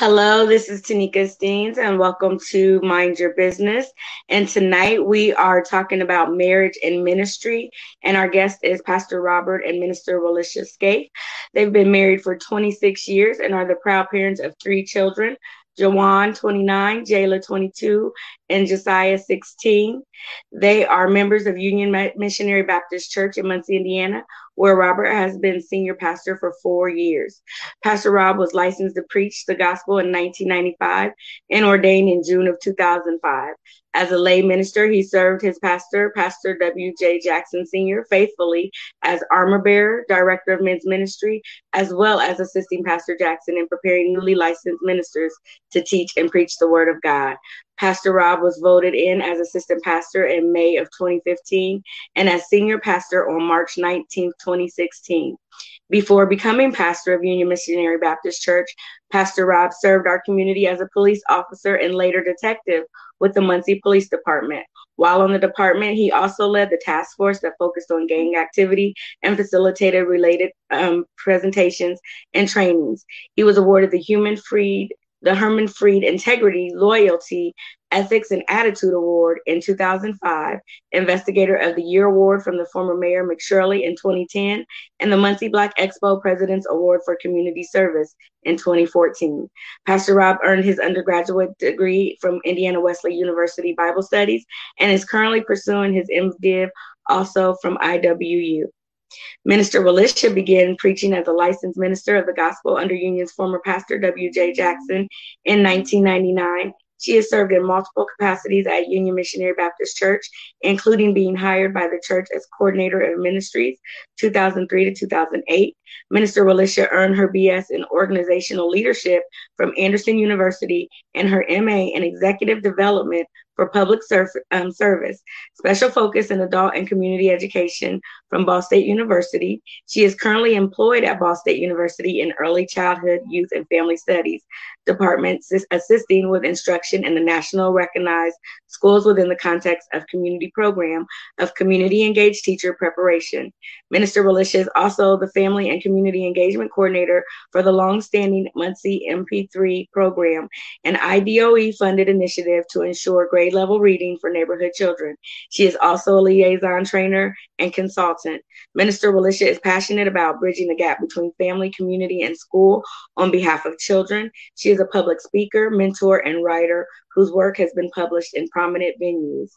Hello, this is Tanika Steens, and welcome to Mind Your Business. And tonight we are talking about marriage and ministry. And our guest is Pastor Robert and Minister Walisha Scaife. They've been married for 26 years and are the proud parents of three children Jawan, 29, Jayla, 22, and Josiah, 16. They are members of Union Missionary Baptist Church in Muncie, Indiana, where Robert has been senior pastor for four years. Pastor Rob was licensed to preach the gospel in 1995 and ordained in June of 2005. As a lay minister, he served his pastor, Pastor W.J. Jackson Sr., faithfully as armor bearer, director of men's ministry, as well as assisting Pastor Jackson in preparing newly licensed ministers to teach and preach the word of God. Pastor Rob was voted in as assistant pastor in May of 2015 and as senior pastor on March 19, 2016. Before becoming pastor of Union Missionary Baptist Church, Pastor Rob served our community as a police officer and later detective with the Muncie Police Department. While on the department, he also led the task force that focused on gang activity and facilitated related um, presentations and trainings. He was awarded the Human Freed the Herman Freed Integrity, Loyalty, Ethics, and Attitude Award in 2005, Investigator of the Year Award from the former Mayor McShurley in 2010, and the Muncie Black Expo President's Award for Community Service in 2014. Pastor Rob earned his undergraduate degree from Indiana Wesleyan University Bible Studies and is currently pursuing his MDiv also from IWU. Minister Walisha began preaching as a licensed minister of the gospel under Union's former pastor, W.J. Jackson, in 1999. She has served in multiple capacities at Union Missionary Baptist Church, including being hired by the church as coordinator of ministries 2003 to 2008. Minister Walisha earned her BS in organizational leadership from Anderson University and her MA in executive development for public um, service, special focus in adult and community education from Ball State University. She is currently employed at Ball State University in early childhood, youth, and family studies department, assisting with instruction in the national recognized schools within the context of community program of community engaged teacher preparation. Minister Walisha is also the family and community engagement coordinator for the long-standing Muncie MP3 program, an IDOE funded initiative to ensure grade level reading for neighborhood children. She is also a liaison trainer and consultant. Minister Walisha is passionate about bridging the gap between family, community, and school on behalf of children. She is a public speaker, mentor, and writer whose work has been published in prominent venues.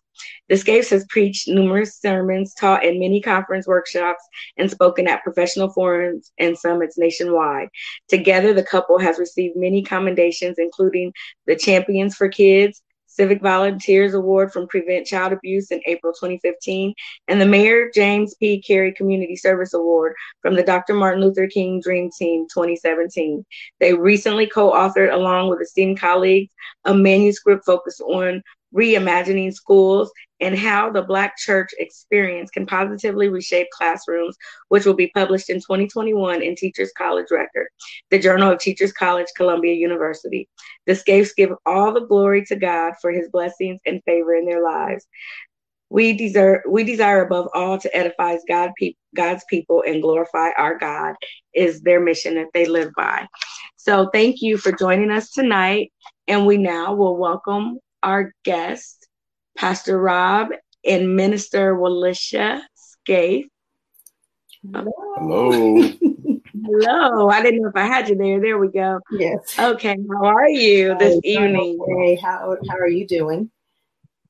The Scaifes has preached numerous sermons, taught in many conference workshops, and spoken at professional forums and summits nationwide. Together, the couple has received many commendations, including the Champions for Kids, Civic Volunteers Award from Prevent Child Abuse in April 2015, and the Mayor James P. Carey Community Service Award from the Dr. Martin Luther King Dream Team 2017. They recently co authored, along with esteemed colleagues, a manuscript focused on reimagining schools and how the Black church experience can positively reshape classrooms, which will be published in 2021 in Teachers College Record, the Journal of Teachers College, Columbia University. The Scaifes give all the glory to God for his blessings and favor in their lives. We deserve we desire above all to edify God pe- God's people and glorify our God is their mission that they live by. So thank you for joining us tonight. And we now will welcome our guest, Pastor Rob and Minister Walisha Scaife. Hello. Hello. I didn't know if I had you there. There we go. Yes. Okay. How are you this Hi, evening? Hey, how how are you doing?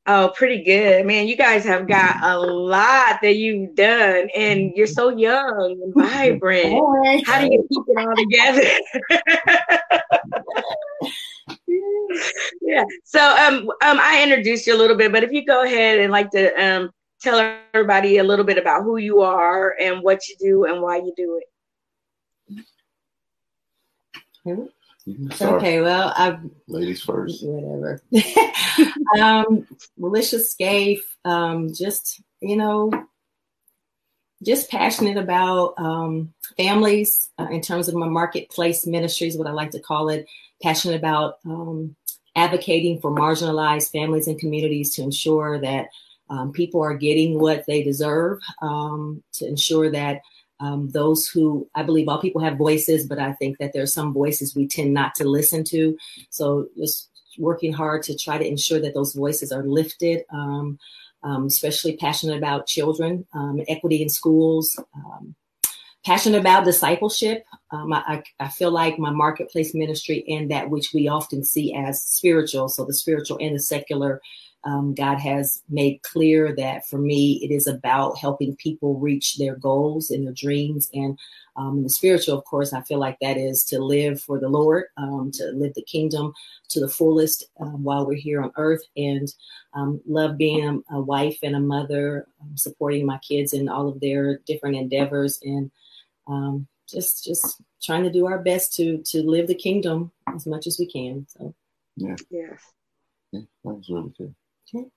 Oh, pretty good. Man, you guys have got a lot that you've done and you're so young and vibrant. How do you keep it all together? yeah. So um um I introduced you a little bit, but if you go ahead and like to um tell everybody a little bit about who you are and what you do and why you do it. Okay, well, I've ladies first. Whatever. um, Walisha Scaife, um, just you know, just passionate about um, families uh, in terms of my marketplace ministries, what I like to call it. Passionate about um, advocating for marginalized families and communities to ensure that um, people are getting what they deserve, um, to ensure that um, those who I believe all people have voices, but I think that there are some voices we tend not to listen to. So just working hard to try to ensure that those voices are lifted. Um, um, especially passionate about children, equity in schools, passionate about discipleship. Um, I, I, feel like my marketplace ministry and that which we often see as spiritual, so the spiritual and the secular, um, God has made clear that for me, it is about helping people reach their goals and their dreams. And um, the spiritual, of course, I feel like that is to live for the Lord, um, to live the kingdom to the fullest um, while we're here on earth, and um, love being a, wife and a mother, supporting my kids in all of their different endeavors, and um, just just trying to do our best to to live the kingdom as much as we can. So, yeah, yes, yeah, that was really good. Okay.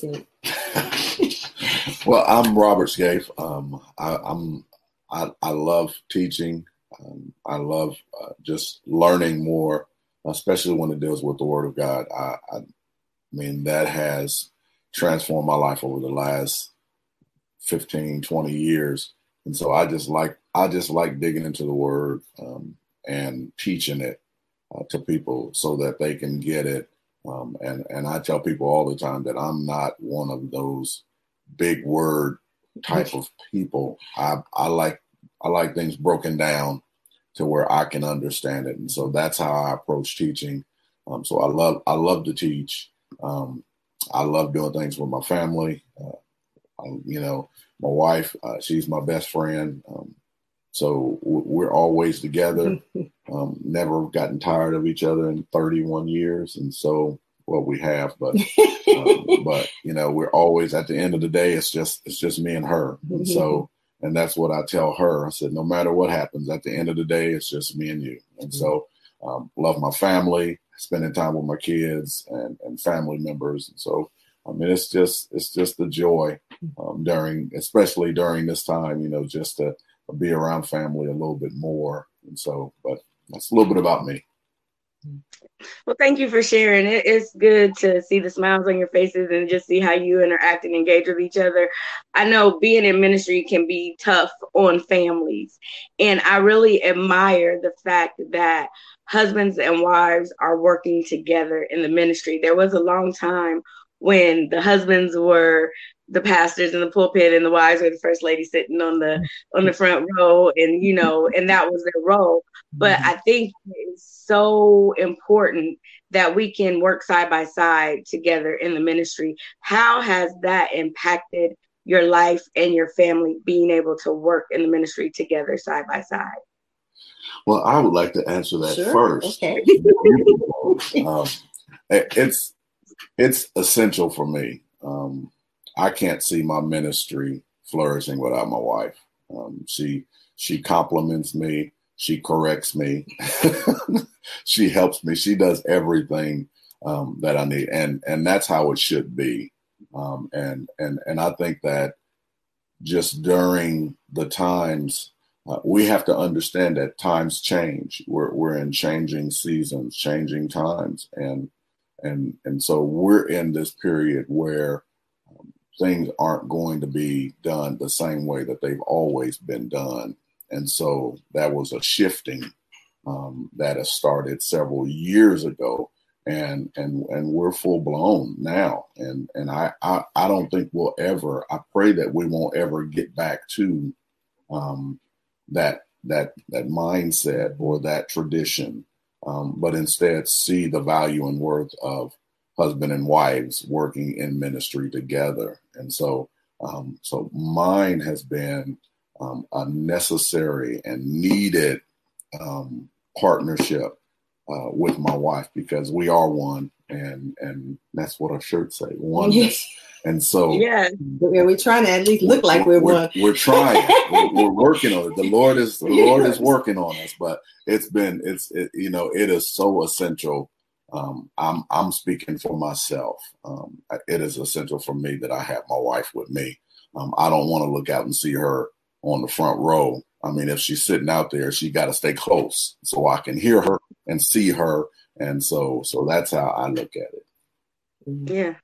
good. well, I'm Robert Scaife. Um, I, am I, I love teaching. Um, I love uh, just learning more, especially when it deals with the Word of God. I, I, mean, that has transformed my life over the last 15, 20 years. And so I just like I just like digging into the Word um, and teaching it uh, to people so that they can get it. Um, and and I tell people all the time that I'm not one of those big word type of people. I I like I like things broken down to where I can understand it, and so that's how I approach teaching. Um, so I love I love to teach. Um, I love doing things with my family. Uh, I, you know, my wife, uh, she's my best friend. Um, so we're always together. Um, never gotten tired of each other in 31 years, and so well we have, but um, but you know we're always at the end of the day. It's just it's just me and her, and so and that's what I tell her. I said, no matter what happens, at the end of the day, it's just me and you. And mm-hmm. so, um, love my family, spending time with my kids and, and family members. And so, I mean, it's just it's just the joy um, during, especially during this time, you know, just to be around family a little bit more. And so, but that's a little bit about me. Well, thank you for sharing. It, it's good to see the smiles on your faces and just see how you interact and engage with each other. I know being in ministry can be tough on families, and I really admire the fact that husbands and wives are working together in the ministry. There was a long time when the husbands were the pastors in the pulpit and the wives or the first lady sitting on the on the front row and you know and that was their role. But mm-hmm. i think it's so important that we can work side by side together in the ministry. How has that impacted your life and your family being able to work in the ministry together side by side? Well i would like to answer that sure. first. okay. Um, it's it's essential for me. Um, I can't see my ministry flourishing without my wife. Um, she she compliments me, she corrects me, she helps me, she does everything um, that I need, and and that's how it should be. Um, and and and I think that just during the times uh, we have to understand that times change. We're we're in changing seasons, changing times, and and and so we're in this period where things aren't going to be done the same way that they've always been done. And so that was a shifting um, that has started several years ago. And, and and we're full blown now, and and I, I I don't think we'll ever. I pray that we won't ever get back to um, that that that mindset or that tradition, um, but instead see the value and worth of husband and wives working in ministry together. And so, um, so mine has been um, a necessary and needed um, partnership uh, with my wife because we are one, and and that's what our shirts say, one. Yes. And so, yeah, we're trying to at least look like we're, we're one. We're trying. we're, we're, working on it. The Lord is the Lord is working on us, but it's been it's it, you know it is so essential um, I'm I'm speaking for myself. Um, it is essential for me that I have my wife with me. Um, I don't want to look out and see her on the front row. I mean, if she's sitting out there, she got to stay close so I can hear her and see her, and so so that's how I look at it. Yeah,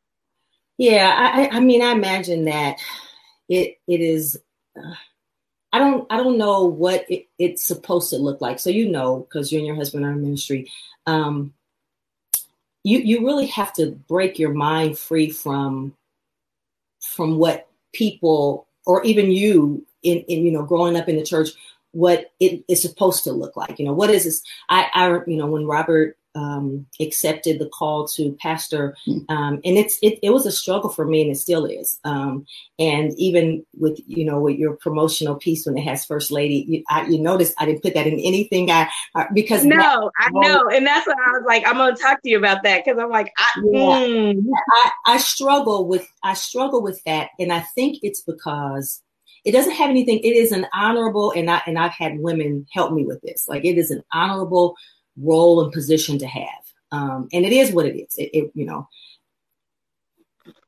yeah. I I mean, I imagine that it it is. Uh, I don't I don't know what it, it's supposed to look like. So you know, because you and your husband are in ministry, um, you you really have to break your mind free from from what people or even you in, in you know growing up in the church what it is supposed to look like. You know what is this? I i you know when robert um, accepted the call to pastor, hmm. um, and it's it, it, was a struggle for me, and it still is. Um, and even with you know with your promotional piece when it has first lady, you, I, you notice I didn't put that in anything. I, I because no, that, I know, and that's what I was like. I'm going to talk to you about that because I'm like, I, yeah, mm. I, I struggle with I struggle with that, and I think it's because it doesn't have anything. It is an honorable, and I and I've had women help me with this. Like it is an honorable role and position to have. Um, and it is what it is. It, it, you know.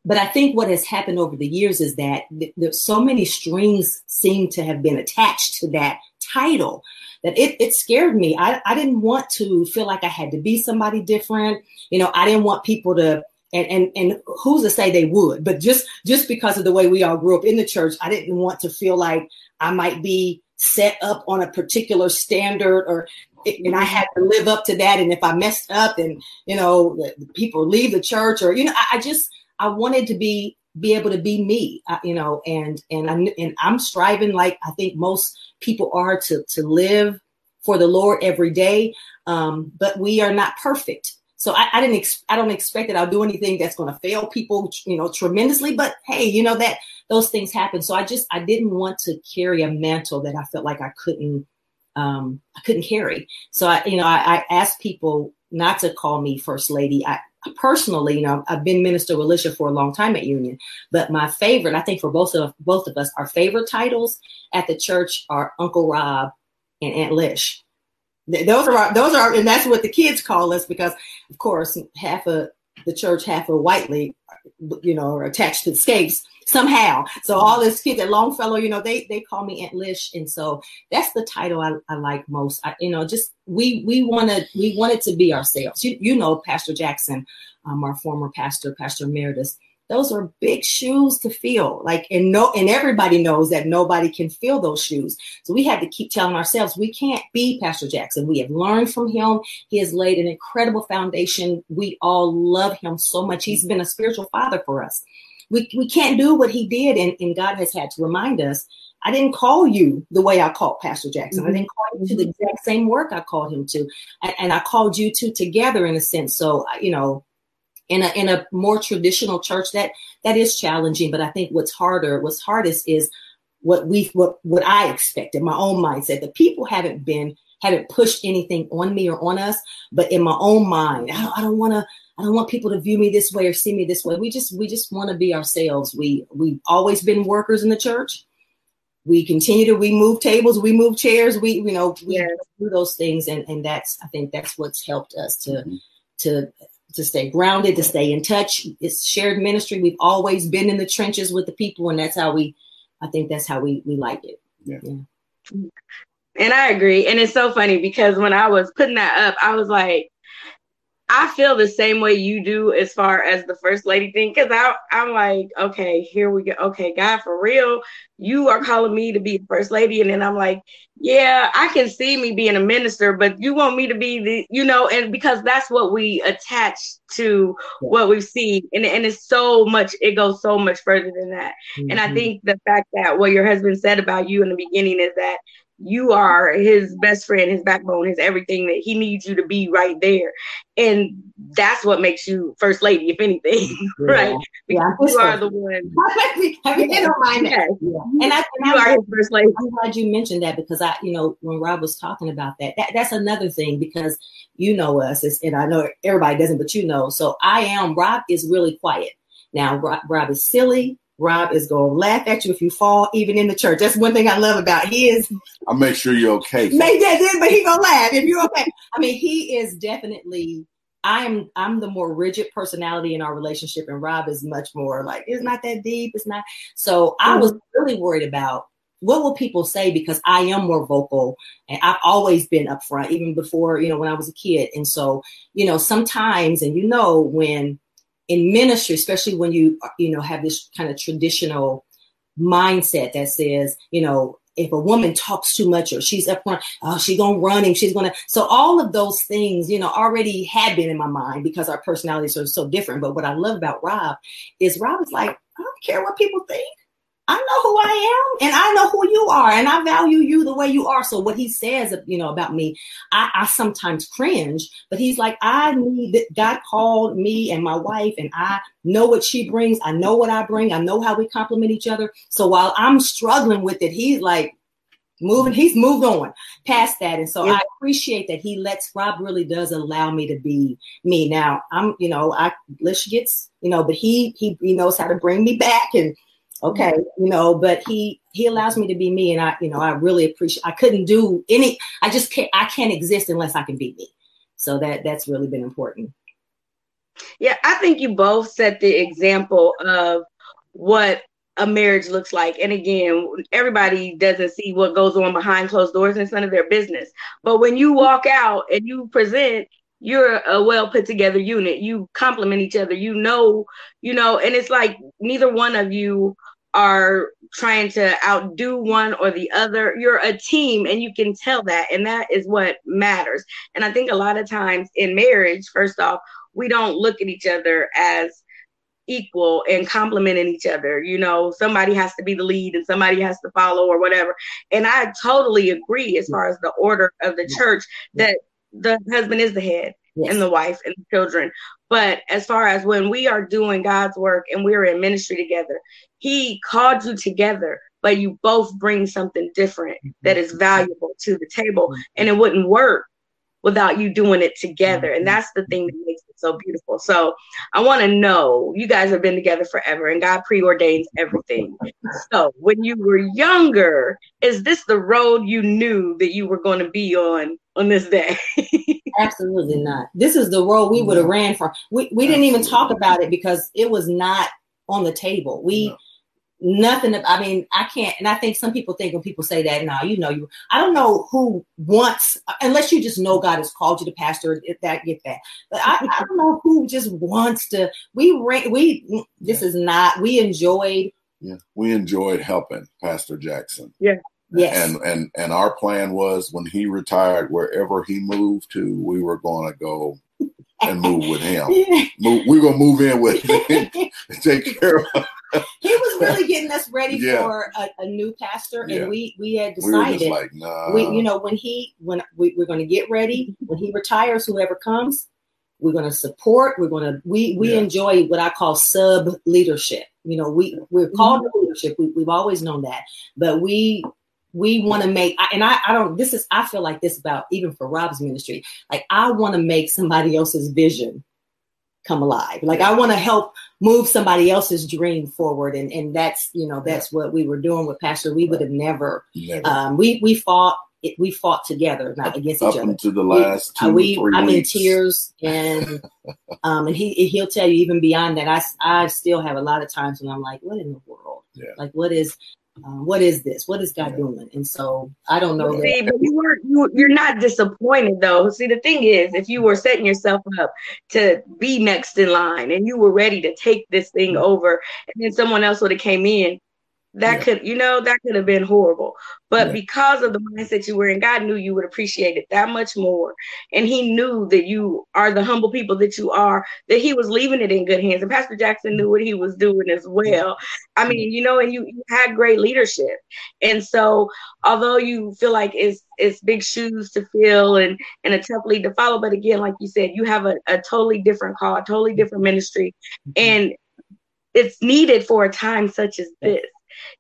But I think what has happened over the years is that th- so many strings seem to have been attached to that title that it, it scared me. I, I didn't want to feel like I had to be somebody different. You know, I didn't want people to and and and who's to say they would but just just because of the way we all grew up in the church i didn't want to feel like i might be set up on a particular standard or and I had to live up to that. And if I messed up, and you know, people leave the church, or you know, I, I just I wanted to be be able to be me, uh, you know, and and I'm and I'm striving like I think most people are to to live for the Lord every day. Um, but we are not perfect. So I, I didn't ex- I don't expect that I'll do anything that's going to fail people, you know, tremendously. But hey, you know that those things happen. So I just I didn't want to carry a mantle that I felt like I couldn't um, I couldn't carry. So I, you know, I, I asked people not to call me first lady. I personally, you know, I've been Minister Walisha for a long time at Union, but my favorite, I think for both of both of us, our favorite titles at the church are Uncle Rob and Aunt Lish. Those are those are, and that's what the kids call us because, of course, half of the church, half of Whitely, you know, are attached to the Scaifes somehow. So all this kids at Longfellow, you know, they they call me Aunt Lish, and so that's the title I, I like most. I, you know, just we we wanted we wanted to be ourselves. You you know, Pastor Jackson, um, our former pastor, Pastor Emeritus. Those are big shoes to fill. Like, and no, and everybody knows that nobody can fill those shoes. So we had to keep telling ourselves we can't be Pastor Jackson. We have learned from him. He has laid an incredible foundation. We all love him so much. He's been a spiritual father for us we, we can't do what he did. And, and God has had to remind us I didn't call you the way I called Pastor Jackson. Mm-hmm. I didn't call you to the exact same work I called him to. And, and I called you two together in a sense. So, you know, in a, in a more traditional church that that is challenging. But I think what's harder, what's hardest is what we, what, what I expected, my own mindset. The people haven't been, haven't pushed anything on me or on us, but in my own mind, I don't, I don't want to, I don't want people to view me this way or see me this way. We just we just want to be ourselves. We we've always been workers in the church. We continue to we move tables, we move chairs, we you know we yes. do those things, and and that's I think that's what's helped us to mm-hmm. to to stay grounded, to stay in touch. It's shared ministry. We've always been in the trenches with the people, and that's how we. I think that's how we we like it. Yeah. yeah. And I agree. And it's so funny because when I was putting that up, I was like, I feel the same way you do as far as the first lady thing because I I'm like okay here we go okay God for real you are calling me to be first lady and then I'm like yeah I can see me being a minister but you want me to be the you know and because that's what we attach to what we see and and it's so much it goes so much further than that mm-hmm. and I mm-hmm. think the fact that what your husband said about you in the beginning is that you are his best friend, his backbone, his everything that he needs you to be right there. And that's what makes you first lady, if anything, yeah. right? Because yeah, you are the one. I mean, don't mind that. Yeah. And I, and you are his first lady. I'm glad you mentioned that because I, you know, when Rob was talking about that, that that's another thing because you know us, and I know everybody doesn't, but you know. So I am. Rob is really quiet. Now, Rob, Rob is silly. Rob is going to laugh at you if you fall, even in the church. That's one thing I love about his. I'll make sure you're okay. Make that, but he gonna laugh if you're okay. I mean, he is definitely. I'm I'm the more rigid personality in our relationship, and Rob is much more like it's not that deep. It's not. So I was mm-hmm. really worried about what will people say because I am more vocal and I've always been upfront, even before you know when I was a kid. And so you know sometimes, and you know when in ministry, especially when you you know have this kind of traditional mindset that says, you know, if a woman talks too much or she's up front, oh, she's gonna run and she's gonna. So all of those things, you know, already had been in my mind because our personalities are so different. But what I love about Rob is Rob is like, I don't care what people think. I know who I am and I know who you are and I value you the way you are. So what he says, you know, about me, I, I sometimes cringe, but he's like, I need that God called me and my wife and I know what she brings. I know what I bring. I know how we complement each other. So while I'm struggling with it, he's like, moving he's moved on past that and so yeah. i appreciate that he lets rob really does allow me to be me now i'm you know i lish gets you know but he he he knows how to bring me back and okay you know but he he allows me to be me and i you know i really appreciate i couldn't do any i just can't i can't exist unless i can be me. So that that's really been important. Yeah i think you both set the example of what a marriage looks like. And again everybody doesn't see what goes on behind closed doors and it's none of their business. But when you walk out and you present you're a well put together unit you complement each other you know you know and it's like neither one of you are trying to outdo one or the other. You're a team and you can tell that. And that is what matters. And I think a lot of times in marriage, first off, we don't look at each other as equal and complementing each other. You know, somebody has to be the lead and somebody has to follow or whatever. And I totally agree as far as the order of the church that the husband is the head yes. and the wife and the children. But as far as when we are doing God's work and we're in ministry together, He called you together, but you both bring something different that mm-hmm. is valuable to the table. Mm-hmm. And it wouldn't work without you doing it together. And mm-hmm. that's the thing that makes it so beautiful. So I want to know you guys have been together forever and God preordains everything. So when you were younger, is this the road you knew that you were going to be on on this day? Absolutely not. This is the road we would have ran from. We, we didn't even talk about it because it was not on the table. We no nothing. I mean, I can't. And I think some people think when people say that, now you know, you. I don't know who wants, unless you just know God has called you to pastor. If that get that, but I, I don't know who just wants to. We we this is not. We enjoyed. Yeah, we enjoyed helping Pastor Jackson. Yeah. Yes. And and and our plan was when he retired, wherever he moved to, we were going to go and move with him. Move, we're gonna move in with him and take care of. Him he was really getting us ready yeah. for a, a, new pastor, yeah. and we we had decided, we like, nah. we, you know, when he when we, we're going to get ready when he retires, whoever comes, we're going to support. We're going to we we yeah. enjoy what I call sub leadership. You know, we we're called mm-hmm. leadership. We, we've always known that, but we we want to make and I, I don't this is i feel like this about even for rob's ministry like i want to make somebody else's vision come alive like i want to help move somebody else's dream forward. And, and that's, you know, that's what we were doing with Pastor. We would have never, never. Um, we, we fought, it, we fought together, not against each other. to the last we, uh, we I'm weeks. in tears, and um, and he he'll tell you even beyond that. I I still have a lot of times when I'm like, what in the world? Yeah. Like, what is um, what is this? What is God doing? And so I don't know. See, but you were you, you're not disappointed though. See, the thing is, if you were setting yourself up to be next in line and you were ready to take this thing over, and then someone else would have came in, that yeah. could, you know, that could have been horrible. But yeah. because of the mindset you were in, God knew you would appreciate it that much more. And He knew that you are the humble people that you are, that He was leaving it in good hands. And Pastor Jackson knew what he was doing as well. I mean, you know, and you, you had great leadership. And so, although you feel like it's it's big shoes to fill and and a tough lead to follow, but again, like you said, you have a, a totally different call, a totally different ministry, mm-hmm. and it's needed for a time such as this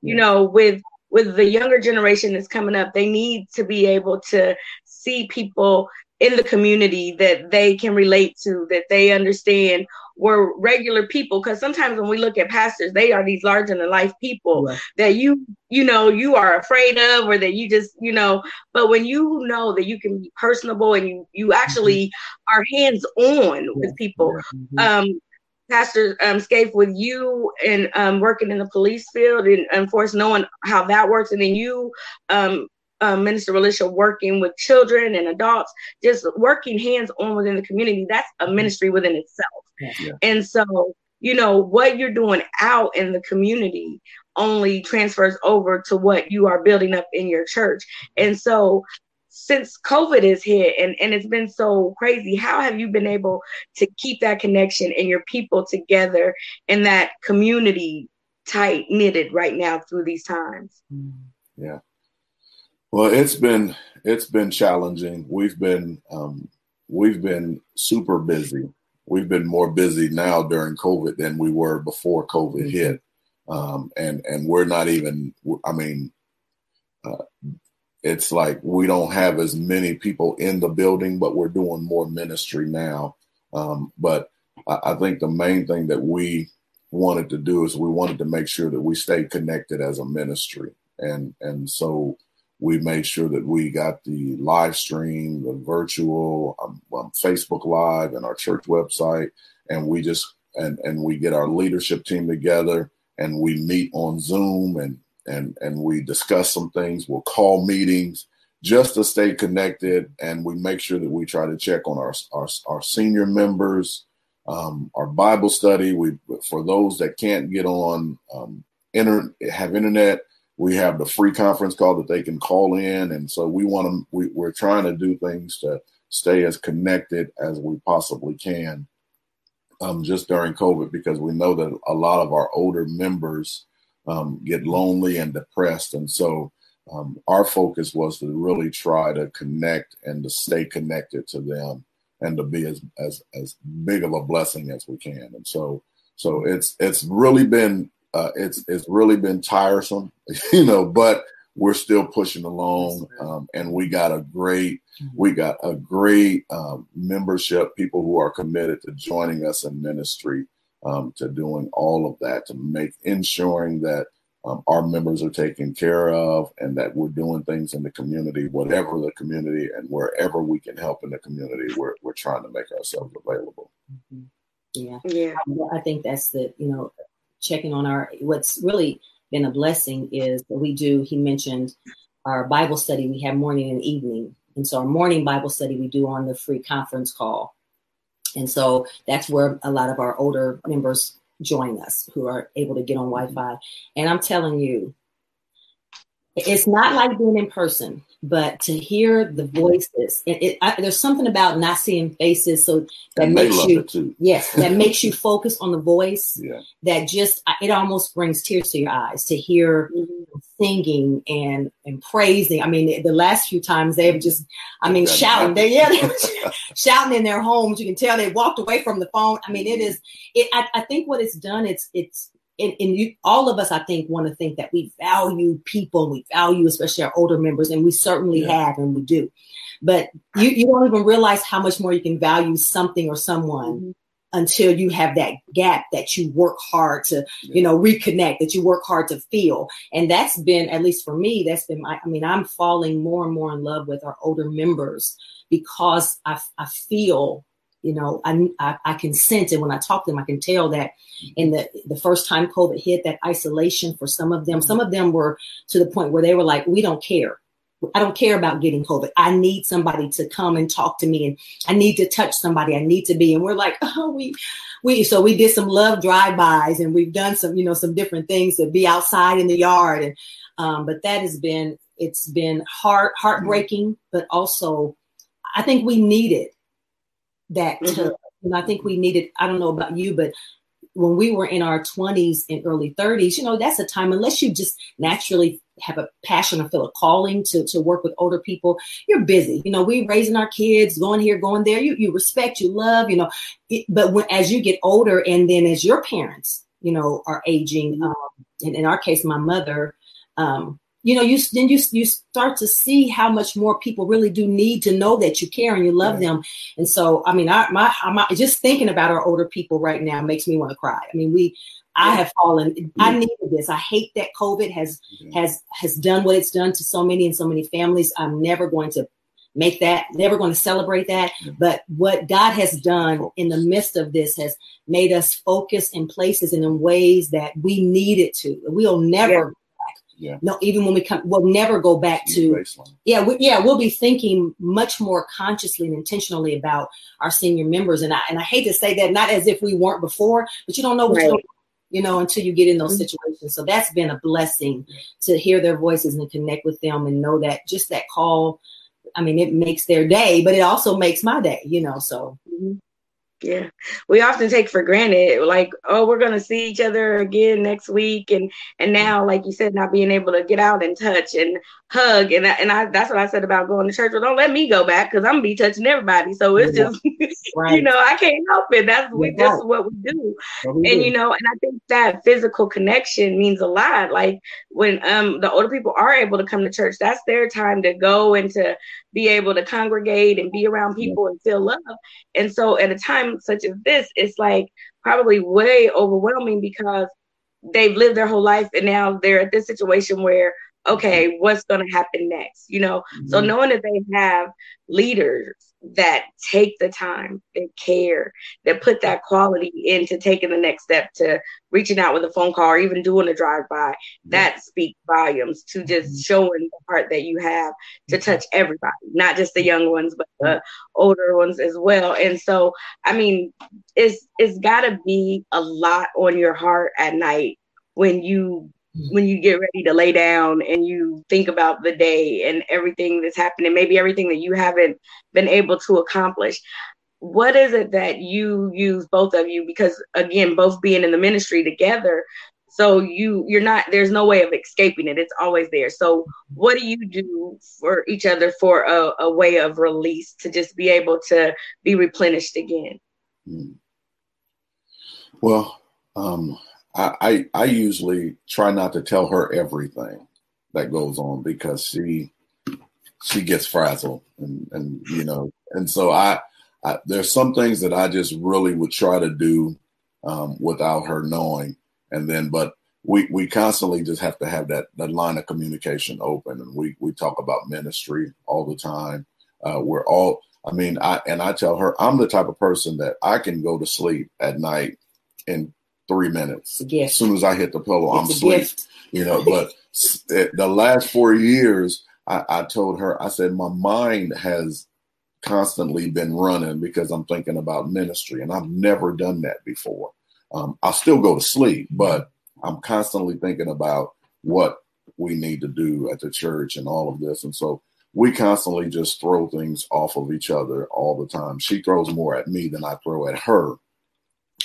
you know with with the younger generation that's coming up they need to be able to see people in the community that they can relate to that they understand were regular people because sometimes when we look at pastors they are these larger than life people right. that you you know you are afraid of or that you just you know but when you know that you can be personable and you you actually mm-hmm. are hands on with people mm-hmm. um Pastor um, Scaife, with you and um, working in the police field and, of course, knowing how that works, and then you, um, uh, Minister Walisha, working with children and adults, just working hands on within the community, that's a ministry within itself. Yeah. And so, you know, what you're doing out in the community only transfers over to what you are building up in your church. And so since COVID is hit and, and it's been so crazy, how have you been able to keep that connection and your people together and that community tight knitted right now through these times? Yeah. Well, it's been it's been challenging. We've been um, we've been super busy. We've been more busy now during COVID than we were before COVID hit, um, and and we're not even. I mean, uh, it's like we don't have as many people in the building, but we're doing more ministry now. Um, but I, I think the main thing that we wanted to do is we wanted to make sure that we stay connected as a ministry, and and so we made sure that we got the live stream, the virtual, um, um, Facebook Live, and our church website, and we just and and we get our leadership team together and we meet on Zoom and and and we discuss some things. We'll call meetings just to stay connected, and we make sure that we try to check on our our, our senior members, um, our Bible study. We for those that can't get on um, inter have internet we have the free conference call that they can call in and so we want to we, we're trying to do things to stay as connected as we possibly can um, just during covid because we know that a lot of our older members um, get lonely and depressed and so um, our focus was to really try to connect and to stay connected to them and to be as as as big of a blessing as we can and so so it's it's really been uh, it's it's really been tiresome, you know, but we're still pushing along, um, and we got a great mm-hmm. we got a great um, membership. People who are committed to joining us in ministry, um, to doing all of that, to make ensuring that um, our members are taken care of, and that we're doing things in the community, whatever the community, and wherever we can help in the community, we're we're trying to make ourselves available. Mm-hmm. Yeah, yeah. I think that's the you know checking on our what's really been a blessing is that we do he mentioned our bible study we have morning and evening and so our morning bible study we do on the free conference call and so that's where a lot of our older members join us who are able to get on mm-hmm. wi-fi. And i'm telling you it's not like being in person but to hear the voices it, it I, there's something about not seeing faces so that and makes you yes that makes you focus on the voice yeah. that just it almost brings tears to your eyes to hear mm-hmm. singing and and praising. I mean the last few times they've just i mean shouting. they yeah they shouting in their homes. You can tell they walked away from the phone. I mean it is it I, I think what it's done it's it's and, and you, all of us, I think, want to think that we value people, we value especially our older members, and we certainly yeah. have, and we do. But you, you don't even realize how much more you can value something or someone mm-hmm. until you have that gap that you work hard to, yeah. you know, reconnect, that you work hard to feel. And that's been, at least for me, that's been my, I mean, I'm falling more and more in love with our older members because I, I feel you know, I, I, I can sense it when I talk to them. I can tell that in the the first time COVID hit, that isolation for some of them, some of them were to the point where they were like, "We don't care. I don't care about getting COVID. I need somebody to come and talk to me, and I need to touch somebody. I need to be." And we're like, "Oh, we." We, so we did some love drive-bys and we've done some, you know, some different things to be outside in the yard. And, um, but that has been, it's been heart, heartbreaking, but also I think we need it that mm-hmm. and I think we needed, I don't know about you, but when we were in our 20s and early 30s, you know, that's a time, unless you just naturally have a passion or feel a calling to, to work with older people, you're busy. You know, we raising our kids, going here, going there. You, you respect, you love, you know, it, but when, as you get older and then as your parents, you know, are aging, mm-hmm. um, and in our case, my mother, um, you know, you then you you start to see how much more people really do need to know that you care and you love them. And so, I mean, I my I'm just thinking about our older people right now makes me want to cry. I mean, we I have fallen. I needed this. I hate that COVID has has has done what it's done to so many and so many families. I'm never going to make that, never going to celebrate that. But what God has done in the midst of this has made us focus in places and in ways that we needed to. We'll never yeah. No, even when we come, we'll never go back to. Yeah, we, yeah, we'll be thinking much more consciously and intentionally about our senior members, and I and I hate to say that, not as if we weren't before, but you don't know what right. you, don't, you know, until you get in those mm-hmm. situations. So that's been a blessing to hear their voices and connect with them and know that just that call, I mean, it makes their day, but it also makes my day, you know. So mm-hmm. Yeah. We often take for granted, like, oh, we're gonna see each other again next week. And and now, like you said, not being able to get out and touch and hug. And I, and I that's what I said about going to church. Well, don't let me go back because I'm gonna be touching everybody. So it's yeah. just right. you know, I can't help it. That's we yeah. just what we do. What we and do. you know, and I think that physical connection means a lot. Like when um the older people are able to come to church, that's their time to go and to be able to congregate and be around people yeah. and feel love. And so at a time such as this, it's like probably way overwhelming because they've lived their whole life and now they're at this situation where okay, what's going to happen next? You know, mm-hmm. so knowing that they have leaders that take the time, that care, that put that quality into taking the next step to reaching out with a phone call or even doing a drive by, that speaks volumes to just mm-hmm. showing the heart that you have to mm-hmm. touch everybody, not just the young ones, but the older ones as well. And so, I mean, it's it's got to be a lot on your heart at night when you when you get ready to lay down and you think about the day and everything that's happening, maybe everything that you haven't been able to accomplish. What is it that you use both of you? Because again, both being in the ministry together, so you you're not there's no way of escaping it. It's always there. So what do you do for each other for a, a way of release to just be able to be replenished again? Hmm. Well, um, I, I, I usually try not to tell her everything that goes on because she she gets frazzled and and you know and so I, I there's some things that I just really would try to do um, without her knowing. And then but we we constantly just have to have that that line of communication open. And we we talk about ministry all the time. Uh, we're all I mean I and I tell her I'm the type of person that I can go to sleep at night and three minutes. As soon as I hit the pillow, it's I'm asleep. You know, but the last four years, I, I told her, I said, my mind has constantly been running because I'm thinking about ministry, and I've never done that before. Um, I'll still go to sleep, but I'm constantly thinking about what we need to do at the church and all of this. And so we constantly just throw things off of each other all the time. She throws more at me than I throw at her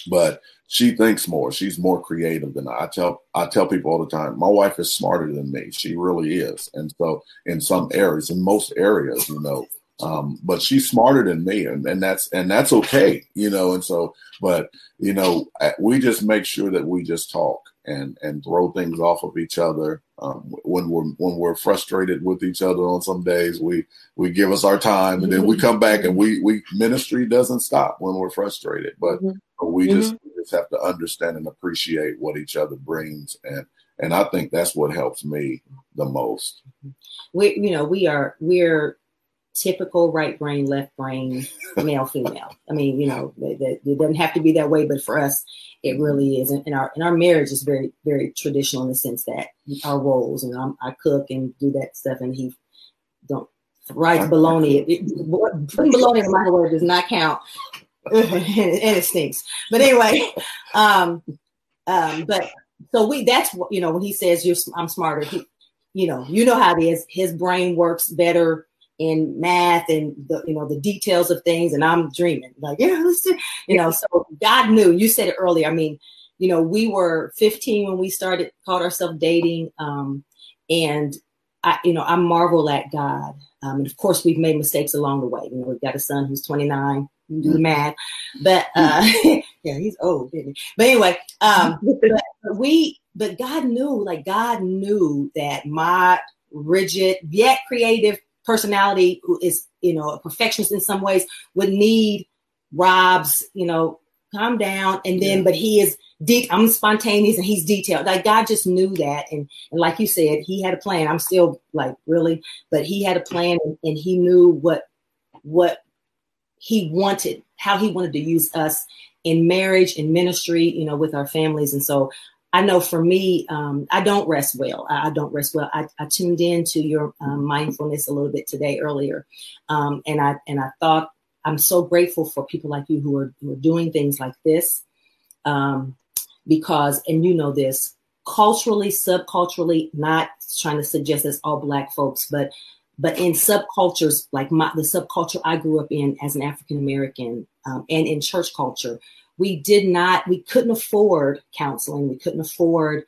but she thinks more. She's more creative than I. I tell I tell people all the time, my wife is smarter than me. She really is. And so in some areas, in most areas, you know, um, but she's smarter than me and, and that's and that's okay, you know, and so but you know, we just make sure that we just talk and and throw things off of each other. Um, when we're when we're frustrated with each other on some days, we we give us our time, and then we come back and we we ministry doesn't stop when we're frustrated, but, mm-hmm. but we mm-hmm. just we just have to understand and appreciate what each other brings, and and I think that's what helps me the most. We you know we are we're typical right brain, left brain, male, female. I mean, you know, it, it, doesn't have to be that way, but for us, it really is. And our and our marriage is very, very traditional in the sense that our roles. And I'm, i cook and do that stuff, and he don't fries bologna. It, bologna does not count, and it stinks. But anyway, um, um, but so we that's what you know when he says you're I'm smarter. He, you know, you know how it is. His brain works better in math and the you know the details of things and I'm dreaming like yeah let's do you know so God knew you said it earlier I mean you know we were 15 when we started called ourselves dating um and I you know I marvel at God um, and of course we've made mistakes along the way you know we've got a son who's 29 do the mm-hmm. math but uh yeah he's old but anyway um but we but God knew like God knew that my rigid yet creative personality who is, you know, a perfectionist in some ways would need Rob's, you know, calm down. And then, yeah. but he is deep. I'm spontaneous and he's detailed. Like God just knew that. And, and like you said, he had a plan. I'm still like, really, but he had a plan and, and he knew what, what he wanted, how he wanted to use us in marriage and ministry, you know, with our families. And so I know for me, um, I don't rest well. I, I don't rest well. I, I tuned into your um, mindfulness a little bit today earlier, um, and I and I thought I'm so grateful for people like you who are, who are doing things like this, um, because, and you know this, culturally, subculturally, not trying to suggest it's all black folks, but but in subcultures like my, the subculture I grew up in as an African American um, and in church culture, we did not, we couldn't afford counseling, we couldn't afford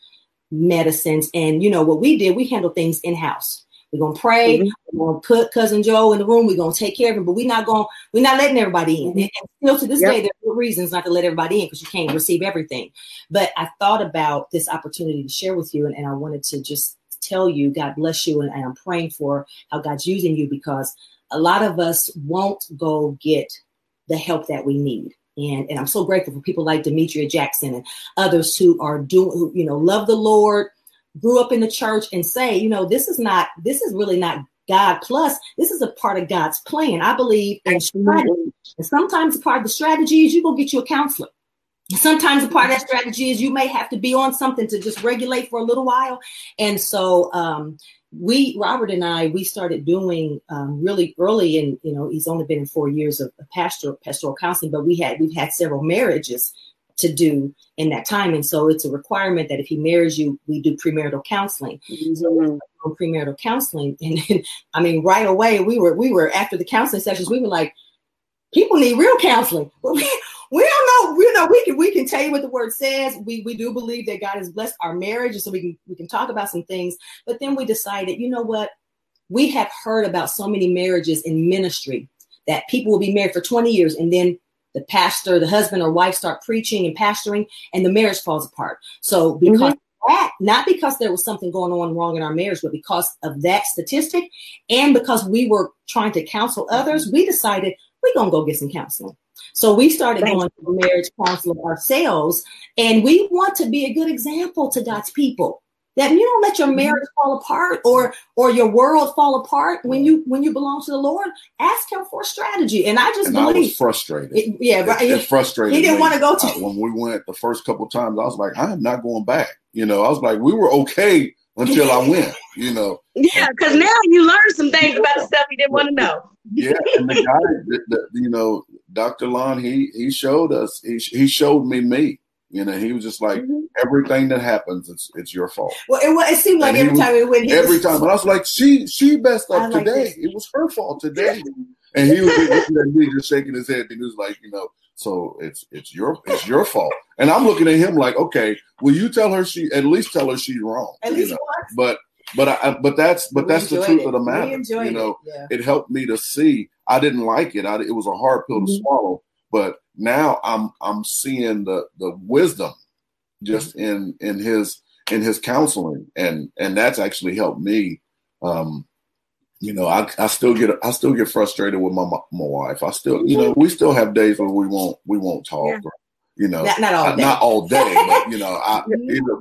medicines, and you know what we did, we handled things in house. We're gonna pray. Mm-hmm. We're gonna put cousin Joe in the room. We're gonna take care of him, but we're not going. We're not letting everybody in. Mm-hmm. And still to this yep. day, there are reasons not to let everybody in because you can't receive everything. But I thought about this opportunity to share with you, and, and I wanted to just tell you, God bless you, and, and I'm praying for how God's using you because a lot of us won't go get the help that we need. And, and I'm so grateful for people like Demetria Jackson and others who are doing, who, you know, love the Lord, grew up in the church and say, you know, this is not, this is really not God plus. This is a part of God's plan. I believe in strategy. And sometimes a part of the strategy is you go get you a counselor. Sometimes a part of that strategy is you may have to be on something to just regulate for a little while. And so um, we, Robert and I, we started doing um, really early, and you know, he's only been in four years of, pastoral pastoral counseling, but we had we've had several marriages to do in that time. And so it's a requirement that if he marries you, we do premarital counseling. Mm-hmm. So premarital counseling. And, and I mean, right away we were we were after the counseling sessions, we were like, people need real counseling. we don't know, you know, we can we can tell you what the word says. We we do believe that God has blessed our marriage, and so we can we can talk about some things. But then we decided, you know what? We have heard about so many marriages in ministry that people will be married for 20 years and then the pastor, the husband or wife start preaching and pastoring, and the marriage falls apart. So because mm-hmm. that, not because there was something going on wrong in our marriage, but because of that statistic, and because we were trying to counsel others, we decided we're gonna go get some counseling. So we started going to the marriage counselor ourselves, and we want to be a good example to God's people that you don't let your mm-hmm. marriage fall apart or or your world fall apart when you when you belong to the Lord. Ask Him for a strategy, and I just and believe I was frustrated. It, yeah, right. It, it, frustrated. He didn't want to go to when we went the first couple times. I was like, I am not going back. You know, I was like, we were okay until I went. You know. Yeah, because now you learn some things about the stuff you didn't want to know. yeah, and the guy, the, the, you know, Dr. Lon, he he showed us. He he showed me me. You know, he was just like, mm-hmm. everything that happens, it's it's your fault. Well, it, it seemed like every was, time we went, every was, time, but I was like, she she messed up like today. This. It was her fault today. and he was looking at just shaking his head, and he was like, you know, so it's it's your it's your fault. And I'm looking at him like, okay, will you tell her she at least tell her she's wrong? At least? But but I but that's but we that's the truth it. of the matter. You know, it. Yeah. it helped me to see. I didn't like it. I, it was a hard pill mm-hmm. to swallow. But now I'm I'm seeing the the wisdom just in in his in his counseling and and that's actually helped me um you know i i still get i still get frustrated with my my wife i still you know we still have days where we won't we won't talk yeah. or, you know not, not, all day. not all day but you know i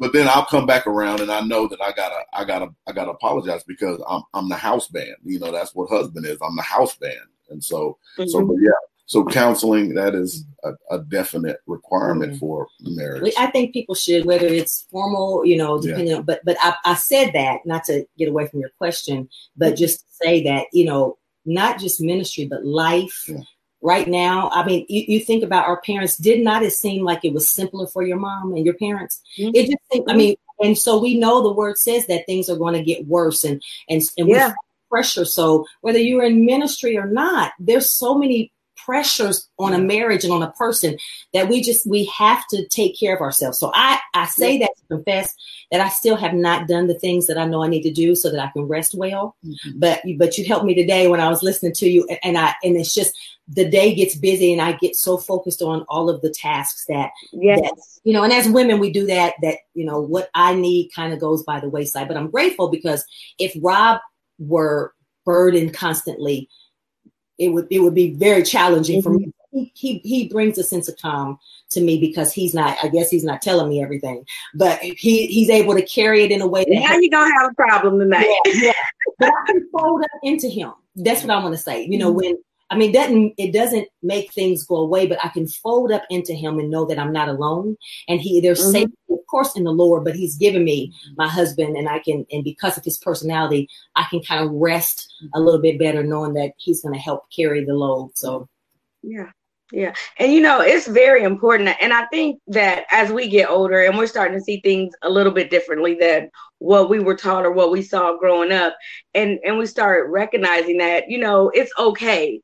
but then i'll come back around and i know that i gotta i gotta i gotta apologize because i'm i'm the house band you know that's what husband is i'm the house band and so mm-hmm. so but yeah so counseling that is a, a definite requirement mm-hmm. for marriage. I think people should, whether it's formal, you know, depending yeah. on. But but I, I said that not to get away from your question, but just to say that you know, not just ministry, but life. Yeah. Right now, I mean, you, you, think about our parents. Did not it seem like it was simpler for your mom and your parents? Mm-hmm. It just, seemed, I mean, and so we know the word says that things are going to get worse, and and and yeah. Pressure. So whether you're in ministry or not, there's so many pressures on a marriage and on a person that we just we have to take care of ourselves. So I I say that to confess that I still have not done the things that I know I need to do so that I can rest well. Mm-hmm. But but you helped me today when I was listening to you and I and it's just the day gets busy and I get so focused on all of the tasks that, yes. That, you know, and as women, we do that, that, you know, what I need kind of goes by the wayside. But I'm grateful because if Rob were burdened constantly it would it would be very challenging mm-hmm. for me. He, he he brings a sense of calm to me because he's not. I guess he's not telling me everything, but he he's able to carry it in a way. That now you're gonna have a problem tonight. Yeah, yeah. but I can fold up into him. That's what I want to say. You know, mm-hmm. when I mean, doesn't it doesn't make things go away, but I can fold up into him and know that I'm not alone. And he there's mm-hmm. safety, of course, in the Lord, but he's given me my husband, and I can and because of his personality, I can kind of rest a little bit better knowing that he's going to help carry the load. So, yeah. Yeah. And you know, it's very important. And I think that as we get older and we're starting to see things a little bit differently than what we were taught or what we saw growing up, and, and we start recognizing that, you know, it's okay.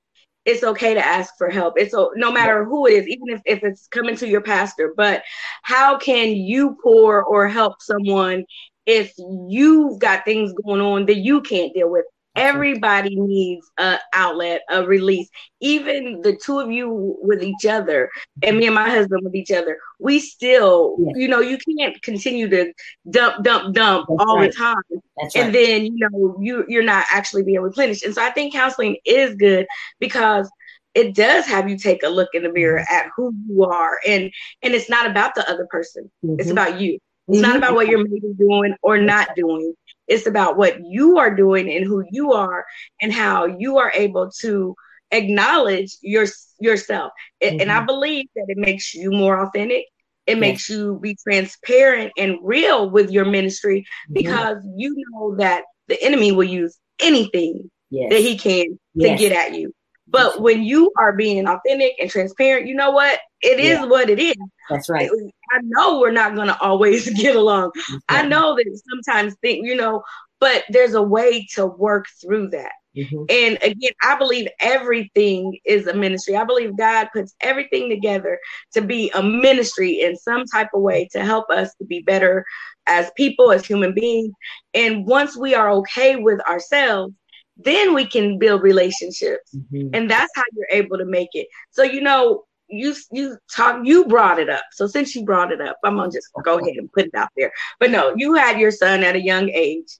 It's okay to ask for help. It's no matter who it is, even if, if it's coming to your pastor. But how can you pour or help someone if you've got things going on that you can't deal with? Everybody needs a outlet, a release. Even the two of you with each other, and me and my husband with each other, we still, yeah. you know, you can't continue to dump, dump, dump That's all right. the time, That's and right. then you know you you're not actually being replenished. And so I think counseling is good because it does have you take a look in the mirror mm-hmm. at who you are, and and it's not about the other person; mm-hmm. it's about you. It's mm-hmm. not about what you're maybe doing or not doing. It's about what you are doing and who you are and how you are able to acknowledge your yourself. Mm-hmm. And I mm-hmm. believe that it makes you more authentic. It makes you be transparent and real with your ministry mm-hmm. because you know that the enemy will use anything yes. that he can yes. to get at you. But when you are being authentic and transparent, you know what? It is yeah. what it is. That's right. I know we're not going to always get along. I know that sometimes think, you know, but there's a way to work through that. Mm-hmm. And again, I believe everything is a ministry. I believe God puts everything together to be a ministry in some type of way to help us to be better as people, as human beings. And once we are okay with ourselves, then we can build relationships. Mm-hmm. and that's how you're able to make it. So you know you you talk you brought it up. So since you brought it up i'm gonna just go ahead and put it out there. But no you had your son at a young age.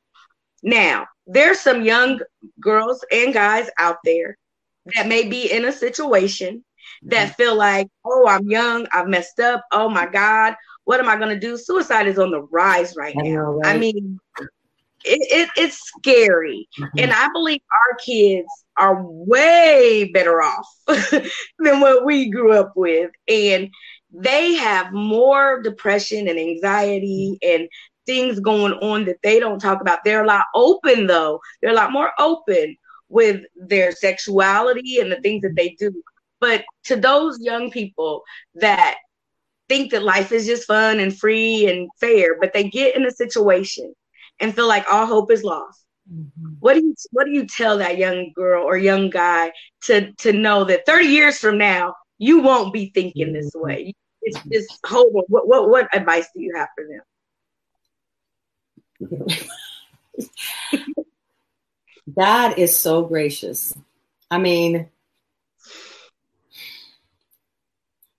Now there's some young girls and guys out there that may be in a situation that mm-hmm. feel like oh i'm young i've messed up oh my god what am i going to do? Suicide is on the rise right now. I, know, right? I mean it, it, it's scary. Mm-hmm. And I believe our kids are way better off than what we grew up with. And they have more depression and anxiety and things going on that they don't talk about. They're a lot open, though. They're a lot more open with their sexuality and the things that they do. But to those young people that think that life is just fun and free and fair, but they get in a situation and feel like all hope is lost. Mm-hmm. What do you what do you tell that young girl or young guy to to know that 30 years from now you won't be thinking this mm-hmm. way? It's just hold on. What what what advice do you have for them? God is so gracious. I mean,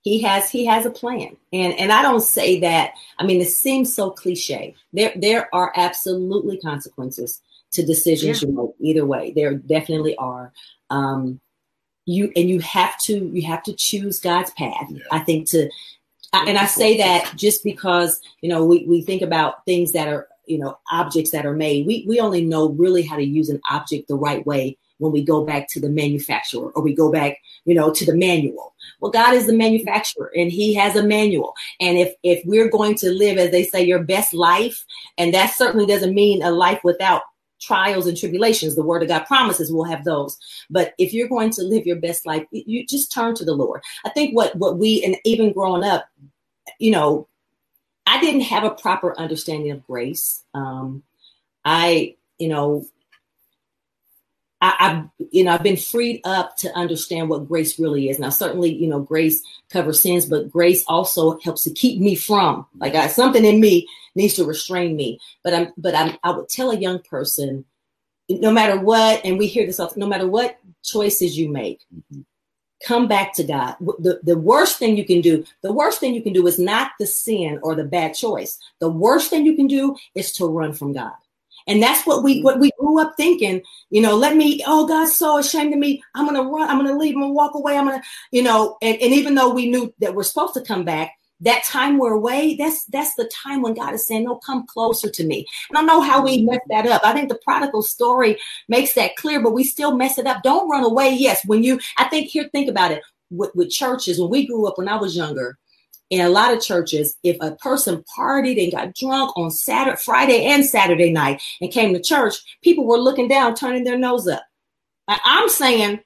he has he has a plan and and i don't say that i mean it seems so cliche there there are absolutely consequences to decisions yeah. you make either way there definitely are um you and you have to you have to choose god's path yeah. i think to and i say that just because you know we, we think about things that are you know objects that are made we we only know really how to use an object the right way when we go back to the manufacturer or we go back, you know, to the manual. Well, God is the manufacturer and he has a manual. And if, if we're going to live, as they say, your best life, and that certainly doesn't mean a life without trials and tribulations. The word of God promises we'll have those. But if you're going to live your best life, you just turn to the Lord. I think what, what we, and even growing up, you know, I didn't have a proper understanding of grace. Um, I, you know, I, have you know I've been freed up to understand what grace really is. Now, certainly, you know, grace covers sins, but grace also helps to keep me from like I, something in me needs to restrain me. But I'm but I'm, I would tell a young person, no matter what, and we hear this often, no matter what choices you make, mm-hmm. come back to God. The the worst thing you can do, the worst thing you can do is not the sin or the bad choice. The worst thing you can do is to run from God. And that's what we what we grew up thinking, you know, let me, oh God's so ashamed of me. I'm gonna run, I'm gonna leave, I'm gonna walk away, I'm gonna, you know, and, and even though we knew that we're supposed to come back, that time we're away, that's that's the time when God is saying, No, come closer to me. And I know how we mess that up. I think the prodigal story makes that clear, but we still mess it up. Don't run away. Yes, when you I think here, think about it with, with churches, when we grew up when I was younger, in a lot of churches, if a person partied and got drunk on Saturday, Friday and Saturday night and came to church, people were looking down, turning their nose up. I'm saying,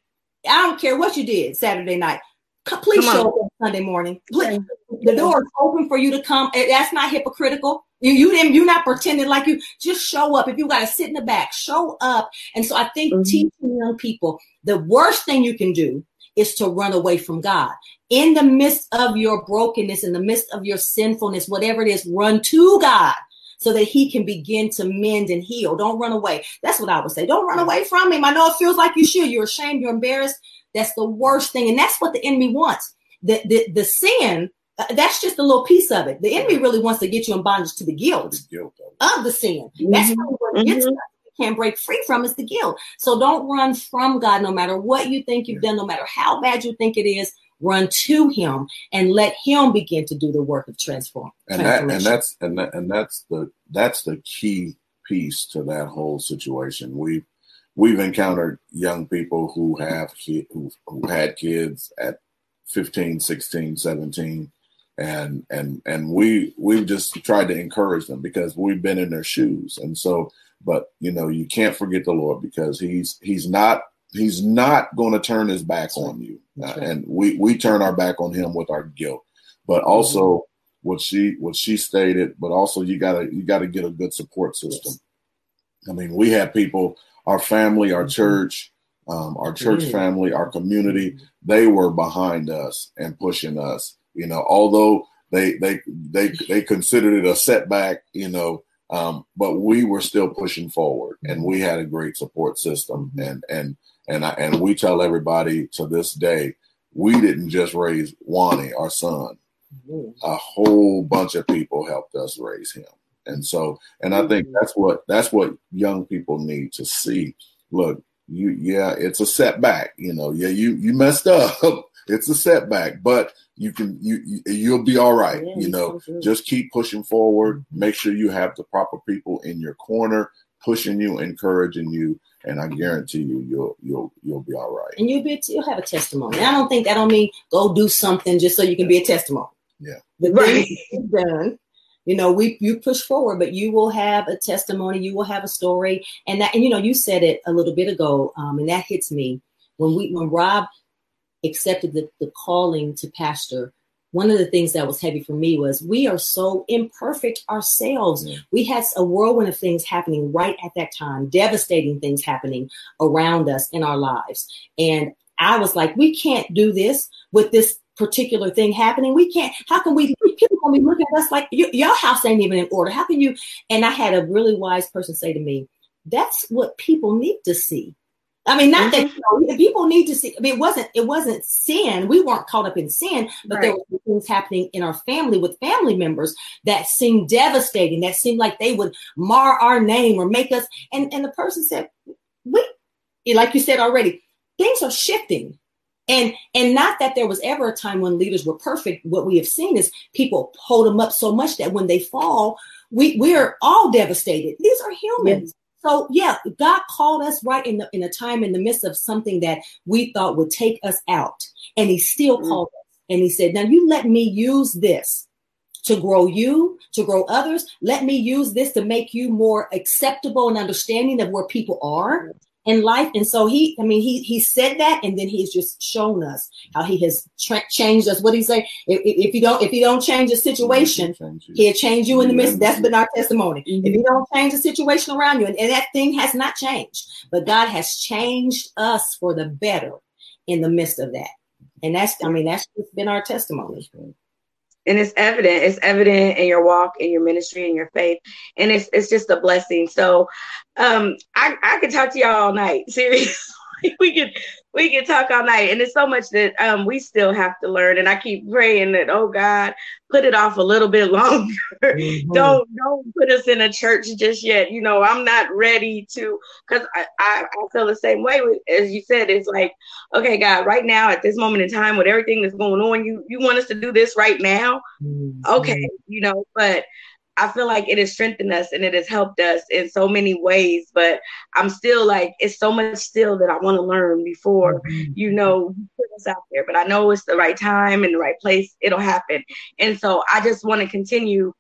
I don't care what you did Saturday night. Please show up Sunday morning. Please, the door is open for you to come. That's not hypocritical. You, you didn't. You're not pretending like you. Just show up. If you got to sit in the back, show up. And so I think mm-hmm. teaching young people the worst thing you can do is to run away from God. In the midst of your brokenness, in the midst of your sinfulness, whatever it is, run to God so that he can begin to mend and heal. Don't run away. That's what I would say. Don't run away from him. I know it feels like you should. You're ashamed, you're embarrassed. That's the worst thing. And that's what the enemy wants. The, the, the sin, uh, that's just a little piece of it. The enemy really wants to get you in bondage to the guilt, the guilt of. of. the sin. Mm-hmm. That's what gets mm-hmm. can't break free from is the guilt. So don't run from God no matter what you think you've done, no matter how bad you think it is. Run to Him and let Him begin to do the work of transform. And that and that's and that, and that's the that's the key piece to that whole situation. we've we've encountered young people who have who who had kids at 15, 16, 17 and and and we we've just tried to encourage them because we've been in their shoes and so but you know you can't forget the lord because he's he's not he's not going to turn his back on you uh, and we we turn our back on him with our guilt but also mm-hmm. what she what she stated but also you gotta you gotta get a good support system yes. i mean we have people our family, our mm-hmm. church, um, our church mm-hmm. family, our community, they were behind us and pushing us. You know, although they they they they considered it a setback, you know, um, but we were still pushing forward, and we had a great support system. Mm-hmm. And and and I, and we tell everybody to this day, we didn't just raise Wani, our son. A whole bunch of people helped us raise him. And so, and I think mm-hmm. that's what that's what young people need to see. Look, you yeah, it's a setback. You know, yeah, you you messed up. it's a setback, but you can you, you will be all right. Yeah, you know, just keep pushing forward. Mm-hmm. Make sure you have the proper people in your corner, pushing you, encouraging you, and I guarantee you, you'll you'll you'll be all right. And you'll be you'll have a testimony. I don't think I don't mean go do something just so you can be a testimony. Yeah, the right. done you know we you push forward but you will have a testimony you will have a story and that and you know you said it a little bit ago um, and that hits me when we when rob accepted the, the calling to pastor one of the things that was heavy for me was we are so imperfect ourselves. Yeah. We had a whirlwind of things happening right at that time, devastating things happening around us in our lives. And I was like, we can't do this with this particular thing happening. We can't, how can we, people gonna be looking at us like, your house ain't even in order. How can you? And I had a really wise person say to me, that's what people need to see. I mean, not mm-hmm. that you know, people need to see. I mean, it wasn't it wasn't sin. We weren't caught up in sin, but right. there were things happening in our family with family members that seemed devastating. That seemed like they would mar our name or make us. And and the person said, "We, like you said already, things are shifting. And and not that there was ever a time when leaders were perfect. What we have seen is people hold them up so much that when they fall, we we're all devastated. These are humans. So yeah, God called us right in the in a time in the midst of something that we thought would take us out, and He still mm-hmm. called us. And He said, "Now you let me use this to grow you, to grow others. Let me use this to make you more acceptable and understanding of where people are in life. And so he, I mean, he he said that, and then he's just shown us how he has tra- changed us. What he say? If, if you don't, if you don't change the situation, he'll change you in the midst. That's been our testimony. Mm-hmm. If you don't change the situation around you, and, and that thing has not changed, but God has changed us for the better in the midst of that. And that's, I mean, that's been our testimony and it's evident it's evident in your walk in your ministry and your faith. And it's it's just a blessing. So um i i could talk to y'all all night seriously we could we can talk all night. And it's so much that um, we still have to learn. And i keep praying that oh god put it off a little bit longer. Mm-hmm. don't don't put us in a church just yet. You know i'm not ready to because I, I, I feel the same way as you said it's like okay god right now at this moment in time with everything that's going on you you want us to do this right now? Mm-hmm. okay you know but I feel like it has strengthened us and it has helped us in so many ways. But I'm still like, it's so much still that I want to learn before, mm-hmm. you know, put us out there. But I know it's the right time and the right place. It'll happen. And so I just want to continue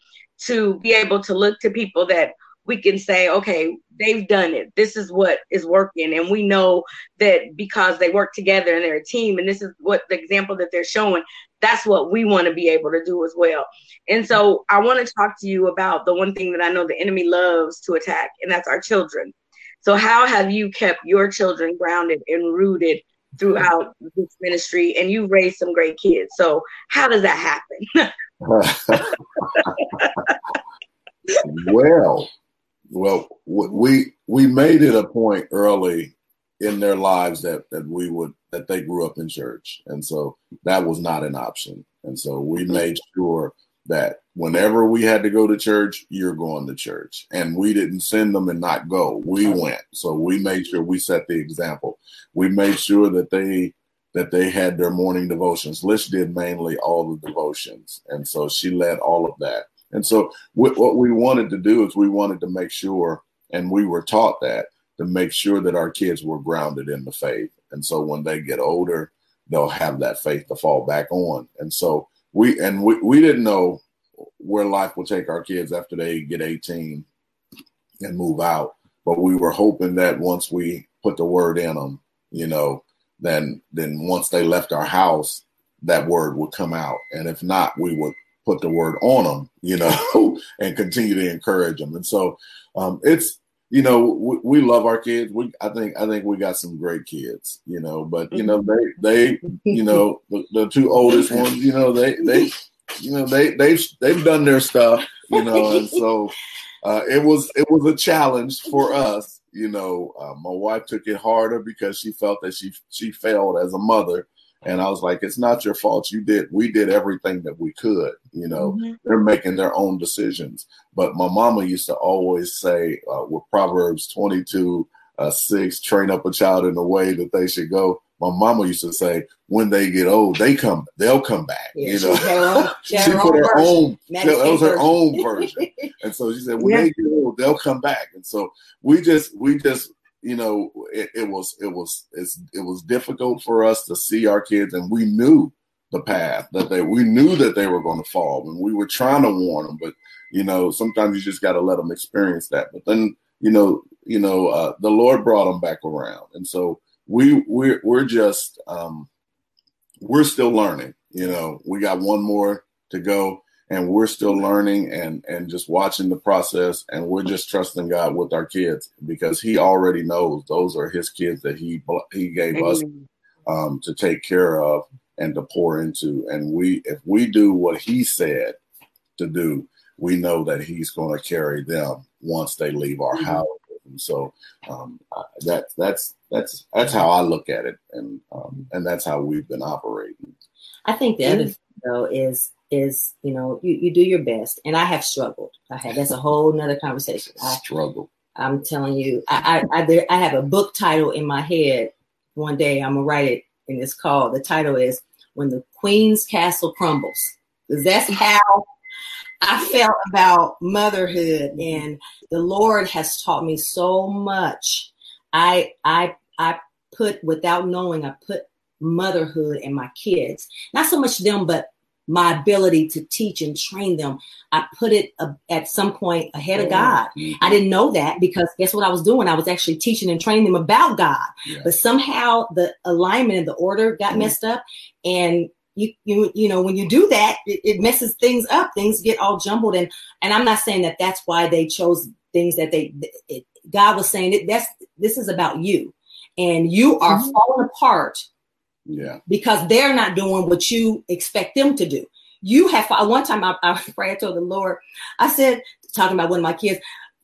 to be able to look to people that we can say, okay, they've done it. This is what is working. And we know that because they work together and they're a team, and this is what the example that they're showing, that's what we want to be able to do as well. And so I want to talk to you about the one thing that I know the enemy loves to attack, and that's our children. So, how have you kept your children grounded and rooted throughout this ministry? And you raised some great kids. So, how does that happen? well, well, we we made it a point early in their lives that that we would that they grew up in church, and so that was not an option. And so we made sure that whenever we had to go to church, you're going to church. And we didn't send them and not go. We went. So we made sure we set the example. We made sure that they that they had their morning devotions. Lish did mainly all the devotions. And so she led all of that. And so what we wanted to do is we wanted to make sure, and we were taught that, to make sure that our kids were grounded in the faith. And so when they get older, they'll have that faith to fall back on. And so we and we, we didn't know where life will take our kids after they get 18 and move out. But we were hoping that once we put the word in them, you know, then then once they left our house, that word would come out. And if not, we would put the word on them, you know, and continue to encourage them. And so um, it's you know we, we, love our kids. We I think I think we got some great kids, you know. But you know they they you know the, the two oldest ones, you know they they you know they they've they've done their stuff, you know, and so uh, it was it was a challenge for us. You know, uh, my wife took it harder because she felt that she she failed as a mother and I was like, it's not your fault. You did, we did everything that we could. You know, mm-hmm. they're making their own decisions. But my mama used to always say uh, with Proverbs 22, uh, 6, train up a child in the way that they should go. My mama used to say, when they get old, they come, they'll come back. Yeah, you know, she, she put her own, that was her own version. and so she said, when yeah. they get old, they'll come back. And so we just, we just you know, it, it was it was it was difficult for us to see our kids, and we knew the path that they we knew that they were going to fall, and we were trying to warn them, but you know, sometimes you just got to let them experience that. But then, you know, you know, uh, the Lord brought them back around, and so we we're we're just um, we're still learning. You know, we got one more to go, and we're still learning and and just watching the process and we're just trusting God with our kids because he already knows those are his kids that he he gave us um, to take care of and to pour into. And we if we do what he said to do we know that he's going to carry them once they leave our mm-hmm. house. And so um, that that's that's that's how I look at it. And um, and that's how we've been operating. I think the other thing though is is you know you, you do your best. And i have struggled. I have that's a whole nother conversation. I struggle. I'm telling you I, I i i have a book title in my head one day. I'm gonna write it in this call the title is when the queen's castle crumbles. Because that's how i felt about motherhood? Mm-hmm. And the lord has taught me so much. I i i put without knowing i put motherhood and my kids. Not so much them but my ability to teach and train them. I put it uh, at some point ahead of God. Mm-hmm. I didn't know that because guess what I was doing? I was actually teaching and training them about God. Yeah. But somehow the alignment and the order got mm-hmm. messed up. And you, you, you know, when you do that, it, it messes things up. Things get all jumbled. And, and I'm not saying that that's why they chose things that they, it, God was saying that that's, this is about you and you are mm-hmm. falling apart yeah. Because they're not doing what you expect them to do. You have one time I, I prayed to the Lord. I said, talking about one of my kids,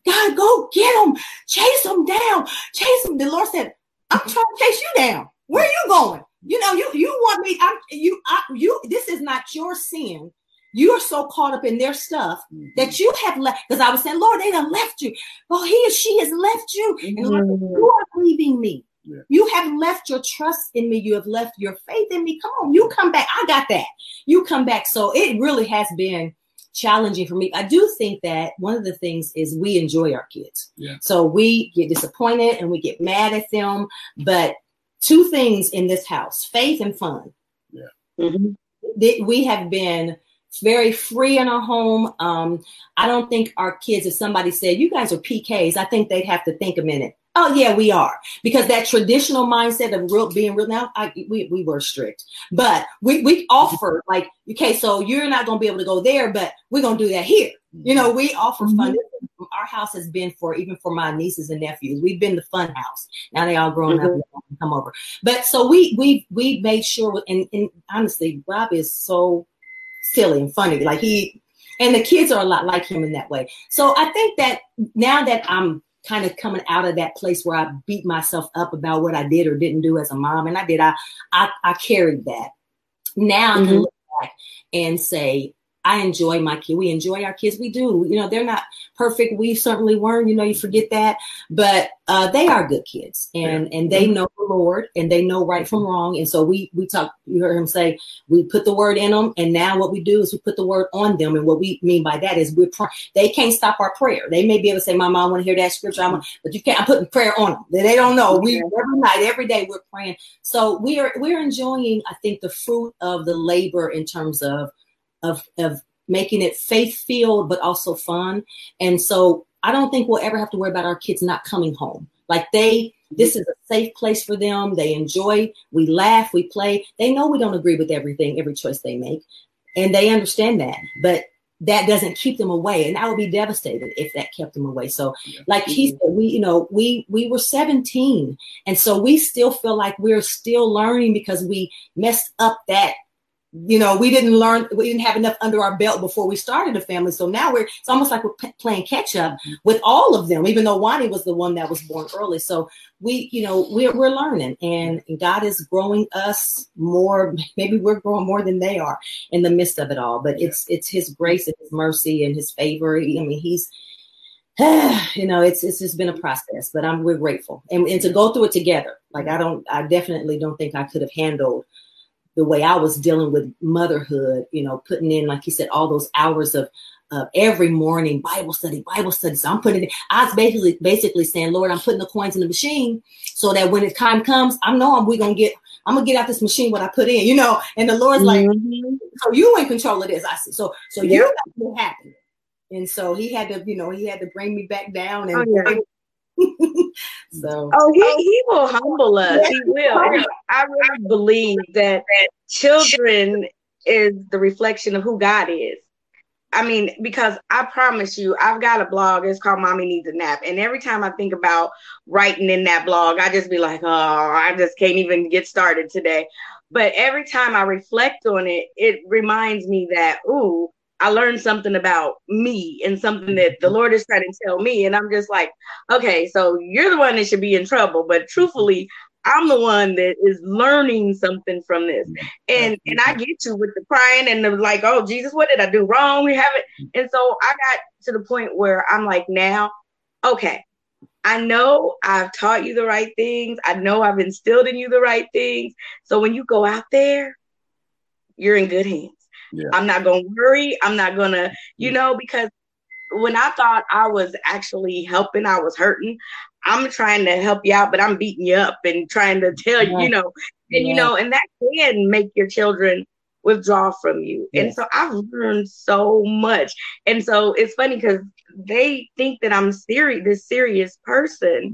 God, go get them, chase them down, chase them. The Lord said, I'm trying to chase you down. Where are you going? You know, you you want me, I'm you I, you this is not your sin. You are so caught up in their stuff mm-hmm. that you have left. Because I was saying, Lord, they have left you. Oh, he or she has left you. And mm-hmm. you are leaving me. Yeah. You have left your trust in me. You have left your faith in me. Come on, you come back. I got that. You come back. So it really has been challenging for me. I do think that one of the things is we enjoy our kids. Yeah. So we get disappointed and we get mad at them. But two things in this house faith and fun. Yeah. Mm-hmm. We have been very free in our home. Um, I don't think our kids, if somebody said, you guys are PKs, I think they'd have to think a minute. Oh yeah, we are because that traditional mindset of real being real. Now I, we we were strict, but we we offer like okay, so you're not going to be able to go there, but we're going to do that here. You know, we offer mm-hmm. fun. Our house has been for even for my nieces and nephews. We've been the fun house. Now they all grown mm-hmm. up and come over. But so we we we made sure. And, and honestly, Rob is so silly and funny. Like he and the kids are a lot like him in that way. So I think that now that I'm kind of coming out of that place where I beat myself up about what I did or didn't do as a mom, and I did, I I, I carried that. Now mm-hmm. I can mm-hmm. look back and say, I enjoy my kid. We enjoy our kids. We do. You know, they're not perfect. We certainly weren't. You know, you forget that, but uh, they are good kids, and yeah. and they know the Lord, and they know right from wrong. And so we we talk. You heard him say we put the word in them, and now what we do is we put the word on them. And what we mean by that is we're pr- they can't stop our prayer. They may be able to say, "My mom want to hear that scripture," I'm, but you can't. I'm putting prayer on them. They don't know. We every night, every day, we're praying. So we are we're enjoying. I think the fruit of the labor in terms of of of making it faith filled but also fun. And so I don't think we'll ever have to worry about our kids not coming home. Like they this is a safe place for them. They enjoy, we laugh, we play. They know we don't agree with everything, every choice they make. And they understand that. But that doesn't keep them away and i would be devastated if that kept them away so like he said we you know we we were 17 and so we still feel like we're still learning because we messed up that you know, we didn't learn, we didn't have enough under our belt before we started a family. So now we're, it's almost like we're p- playing catch up with all of them, even though Wani was the one that was born early. So we, you know, we're, we're learning and God is growing us more. Maybe we're growing more than they are in the midst of it all, but it's, it's his grace and his mercy and his favor. I mean, he's, you know, it's, it's just been a process, but I'm, we're grateful and, and to go through it together. Like I don't, I definitely don't think I could have handled the way I was dealing with motherhood, you know, putting in, like you said, all those hours of uh, every morning Bible study, Bible study. So I'm putting it. I was basically basically saying, Lord, I'm putting the coins in the machine so that when the time comes, I know I'm we're gonna get. I'm gonna get out this machine what I put in, you know. And the Lord's mm-hmm. like, so you in control of this. I said, so so you got to happen. And so he had to, you know, he had to bring me back down and oh, yeah. so oh he, oh. he will humble us. He will. i really believe that children is the reflection of who god is. I mean because i promise you i've got a blog. It's called mommy needs a nap. And every time i think about writing in that blog i just be like oh i just can't even get started today. But every time i reflect on it it reminds me that ooh I learned something about me and something that the mm-hmm. Lord is trying to tell me. And I'm just like, okay, so you're the one that should be in trouble. But truthfully, I'm the one that is learning something from this. Mm-hmm. And and I get you with the crying and the like, oh Jesus, what did I do wrong? We haven't. Mm-hmm. And so I got to the point where I'm like, now, okay, I know I've taught you the right things. I know I've instilled in you the right things. So when you go out there, you're in good hands. Yeah. I'm not going to worry. I'm not going to, you know, because when I thought I was actually helping, I was hurting. I'm trying to help you out, but I'm beating you up and trying to tell you, you know, and yeah. you know, and that can make your children withdraw from you. Yes. And so I've learned so much. And so it's funny because they think that I'm serious, this serious person.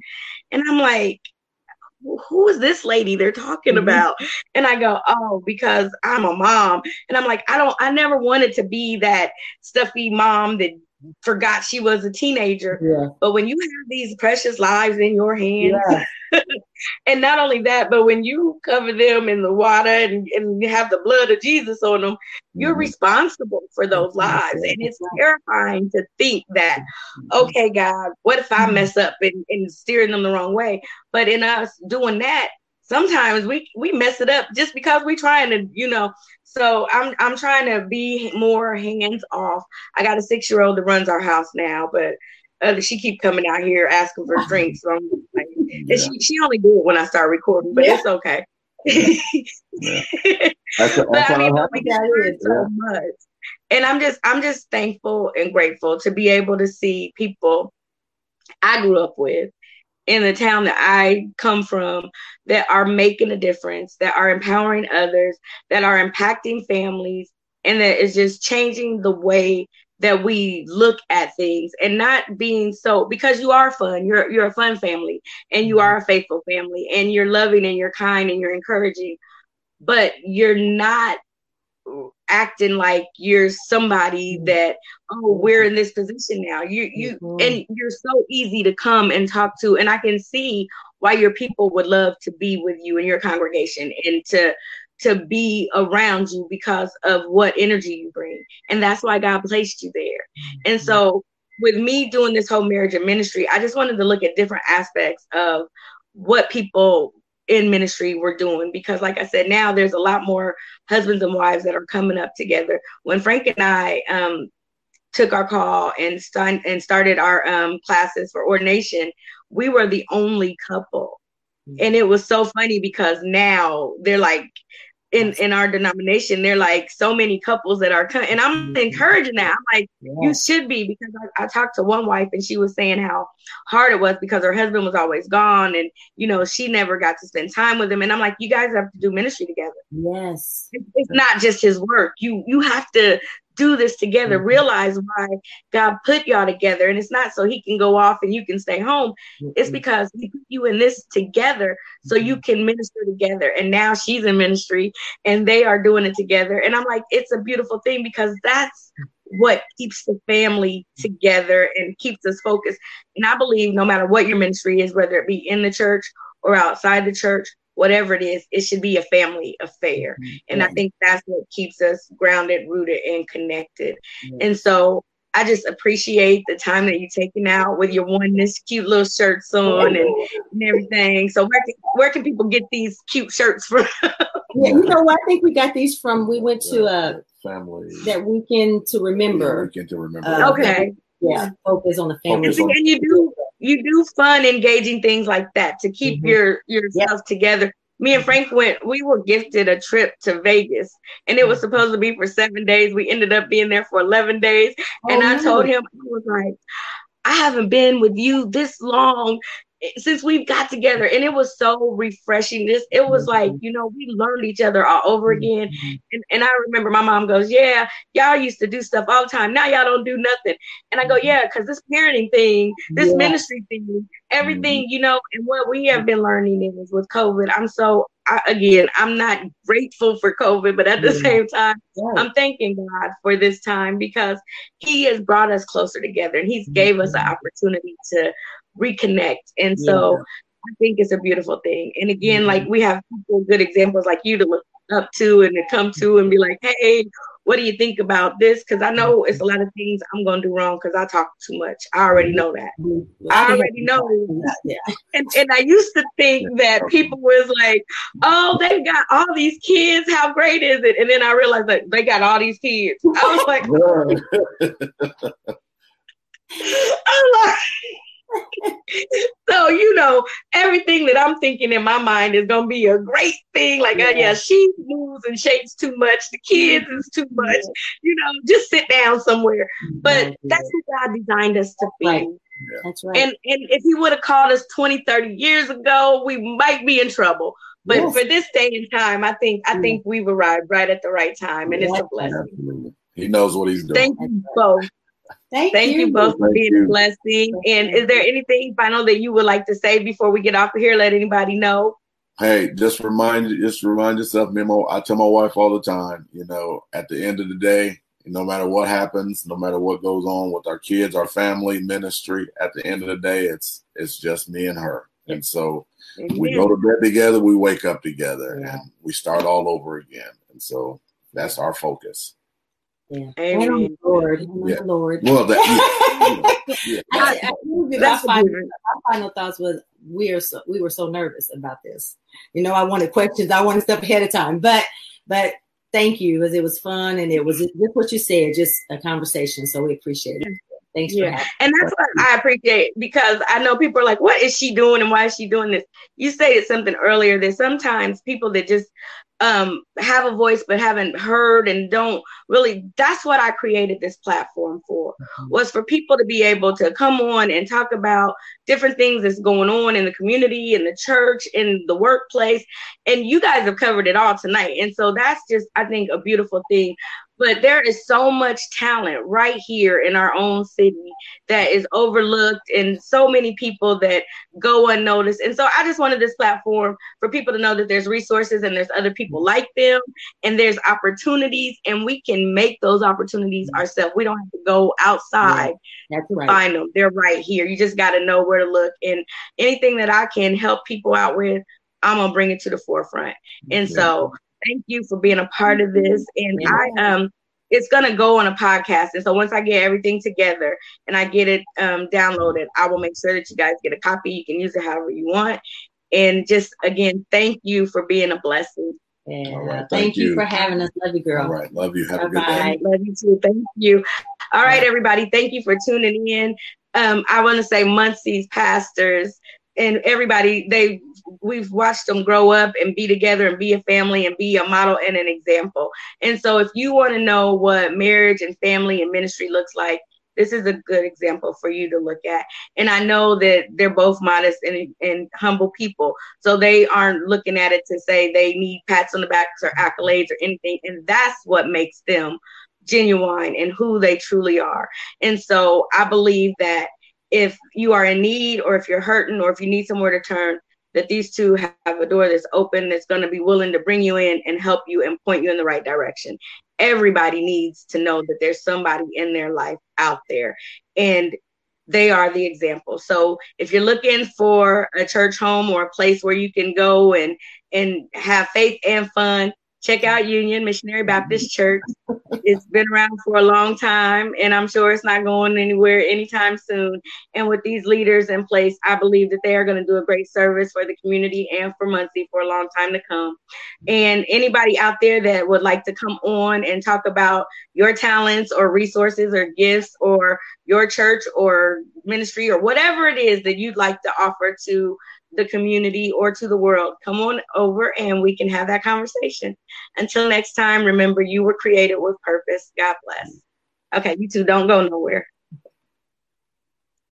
And I'm like, who is this lady they're talking mm-hmm. about? And I go, oh, because I'm a mom. And I'm like, I don't, I never wanted to be that stuffy mom that forgot she was a teenager. Yeah. But when you have these precious lives in your hands, yeah. and not only that, but when you cover them in the water and, and have the blood of Jesus on them, you're mm-hmm. responsible for those lives. And it's terrifying to think that, mm-hmm. okay, God, what if I mm-hmm. mess up and, and steering them the wrong way? But in us doing that, sometimes we we mess it up just because we're trying to, you know, so I'm I'm trying to be more hands off. I got a six year old that runs our house now, but uh, she keep coming out here asking for drinks. So I'm like, yeah. she she only do it when I start recording, but yeah. it's okay. yeah. That's, that's but I mean, we learn so much, and I'm just I'm just thankful and grateful to be able to see people I grew up with in the town that I come from that are making a difference, that are empowering others, that are impacting families, and that is just changing the way that we look at things and not being so because you are fun you're you're a fun family and you mm-hmm. are a faithful family and you're loving and you're kind and you're encouraging but you're not acting like you're somebody mm-hmm. that oh we're in this position now you you mm-hmm. and you're so easy to come and talk to and i can see why your people would love to be with you in your congregation and to to be around you because of what energy you bring and that's why god placed you there mm-hmm. and so with me doing this whole marriage and ministry i just wanted to look at different aspects of what people in ministry we're doing because like i said now there's a lot more husbands and wives that are coming up together when frank and i um, took our call and, st- and started our um, classes for ordination we were the only couple mm-hmm. and it was so funny because now they're like in in our denomination they're like so many couples that are and i'm mm-hmm. encouraging that. I'm like yeah. you should be because I, I, talked to one wife and she was saying how hard it was because her husband was always gone and you know she never got to spend time with him. And i'm like you guys have to do ministry together. Yes. It's, it's not just his work. You you have to do this together. Mm-hmm. Realize why God put y'all together. And it's not so he can go off and you can stay home. Mm-hmm. It's because he put you in this together so you mm-hmm. can minister together. And now she's in ministry and they are doing it together. And I'm like, it's a beautiful thing because that's what keeps the family together and keeps us focused. And I believe no matter what your ministry is, whether it be in the church or outside the church, whatever it is, it should be a family affair. Mm-hmm. And I think that's what keeps us grounded, rooted, and connected. Mm-hmm. And so I just appreciate the time that you're taking out with your oneness cute little shirts on and, and everything. So where can, where can people get these cute shirts from? yeah, you know what? I think we got these from we went to a family that weekend to remember. Yeah, weekend to remember. Uh, okay. Yeah, focus on the family. And you do you do fun, engaging things like that to keep mm-hmm. your yourself yep. together. Me and Frank went. We were gifted a trip to Vegas, and it was mm-hmm. supposed to be for seven days. We ended up being there for eleven days, oh, and I told him I was like, I haven't been with you this long since we've got together and it was so refreshing this it was like mm-hmm. you know we learned each other all over again mm-hmm. and, and i remember my mom goes yeah y'all used to do stuff all the time now y'all don't do nothing and i go mm-hmm. yeah because this parenting thing this yeah. ministry thing everything you know and what we have been learning is with covid i'm so I, again i'm not grateful for covid but at the same time i'm thanking god for this time because he has brought us closer together and he's gave us an opportunity to reconnect. And so yeah. I think it's a beautiful thing. And again, mm-hmm. like we have good examples like you to look up to and to come to and be like, hey, what do you think about this? Because I know it's a lot of things I'm going to do wrong because I talk too much. I already know that. I already know. Yeah. And, and I used to think that people was like, oh, they got all these kids. How great is it? And then I realized that they got all these kids. I was like, I'm like, so you know everything that i'm thinking in my mind is going to be a great thing like uh, yeah. oh yeah she moves and shakes too much the kids is too much yeah. you know just sit down somewhere but yeah. that's what god designed us to be right. That's right. And and if he would have called us 20, 30 years ago, we might be in trouble. But yes. for this day and time, I think I mm. think we've arrived right at the right time, and yes. it's a blessing. Absolutely. He knows what he's doing. Thank you both. Thank, Thank you. you. both for being a blessing. And is there anything final that you would like to say before we get off of here? Let anybody know. Hey, just remind just remind yourself, Memo. I tell my wife all the time, you know, at the end of the day, no matter what happens, no matter what goes on with our kids, our family, ministry, at the end of the day, it's it's just me and her. And so Amen. we go to bed together, we wake up together, yeah. and we start all over again. And so that's our focus. Yeah. Amen. And the Lord. And yeah. Lord. Well, that, yeah. yeah. I, I, my, final, my final thoughts was we are so we were so nervous about this. You know, I wanted questions, I wanted stuff ahead of time, but but thank you because it was fun and it was just what you said, just a conversation. So we appreciate it. Thanks yeah. And that's what I appreciate because I know people are like, what is she doing and why is she doing this? You stated something earlier that sometimes people that just um, have a voice but haven't heard and don't really that's what i created this platform for mm-hmm. was for people to be able to come on and talk about different things that's going on in the community in the church in the workplace and you guys have covered it all tonight and so that's just i think a beautiful thing but there is so much talent right here in our own city that is overlooked and so many people that go unnoticed. And so i just wanted this platform for people to know that there's resources and there's other people mm-hmm. like them and there's opportunities and we can make those opportunities mm-hmm. ourselves. We don't have to go outside yeah, that's right. find them. They're right here. You just got to know where to look. And anything that i can help people out with i'm gonna bring it to the forefront. And yeah. so thank you for being a part of this. And. I um it's gonna go on a podcast. And so once I get everything together and I get it um downloaded, I will make sure that you guys get a copy. You can use it however you want. And just again, thank you for being a blessing. Yeah. All right, thank, thank you. you. for having us. Love you, girl. All right. Love you. Have Bye-bye. a good day. Love you too. Thank you. All right, everybody. Thank you for tuning in. Um, I want to say Muncie's pastors and everybody, they we've watched them grow up and be together and be a family and be a model and an example. And so if you want to know what marriage and family and ministry looks like, this is a good example for you to look at. And I know that they're both modest and, and humble people. So they aren't looking at it to say they need pats on the backs or accolades or anything. And that's what makes them genuine and who they truly are. And so I believe that if you are in need or if you're hurting or if you need somewhere to turn, that these two have a door that's open that's going to be willing to bring you in and help you and point you in the right direction. Everybody needs to know that there's somebody in their life out there and they are the example. So if you're looking for a church home or a place where you can go and and have faith and fun, check out Union Missionary Baptist Church. It's been around for a long time, and I'm sure it's not going anywhere anytime soon. And with these leaders in place, I believe that they are going to do a great service for the community and for Muncie for a long time to come. And anybody out there that would like to come on and talk about your talents or resources or gifts or your church or ministry or whatever it is that you'd like to offer to the community or to the world. Come on over and we can have that conversation. Until next time, remember you were created with purpose. God bless. Okay, you two don't go nowhere.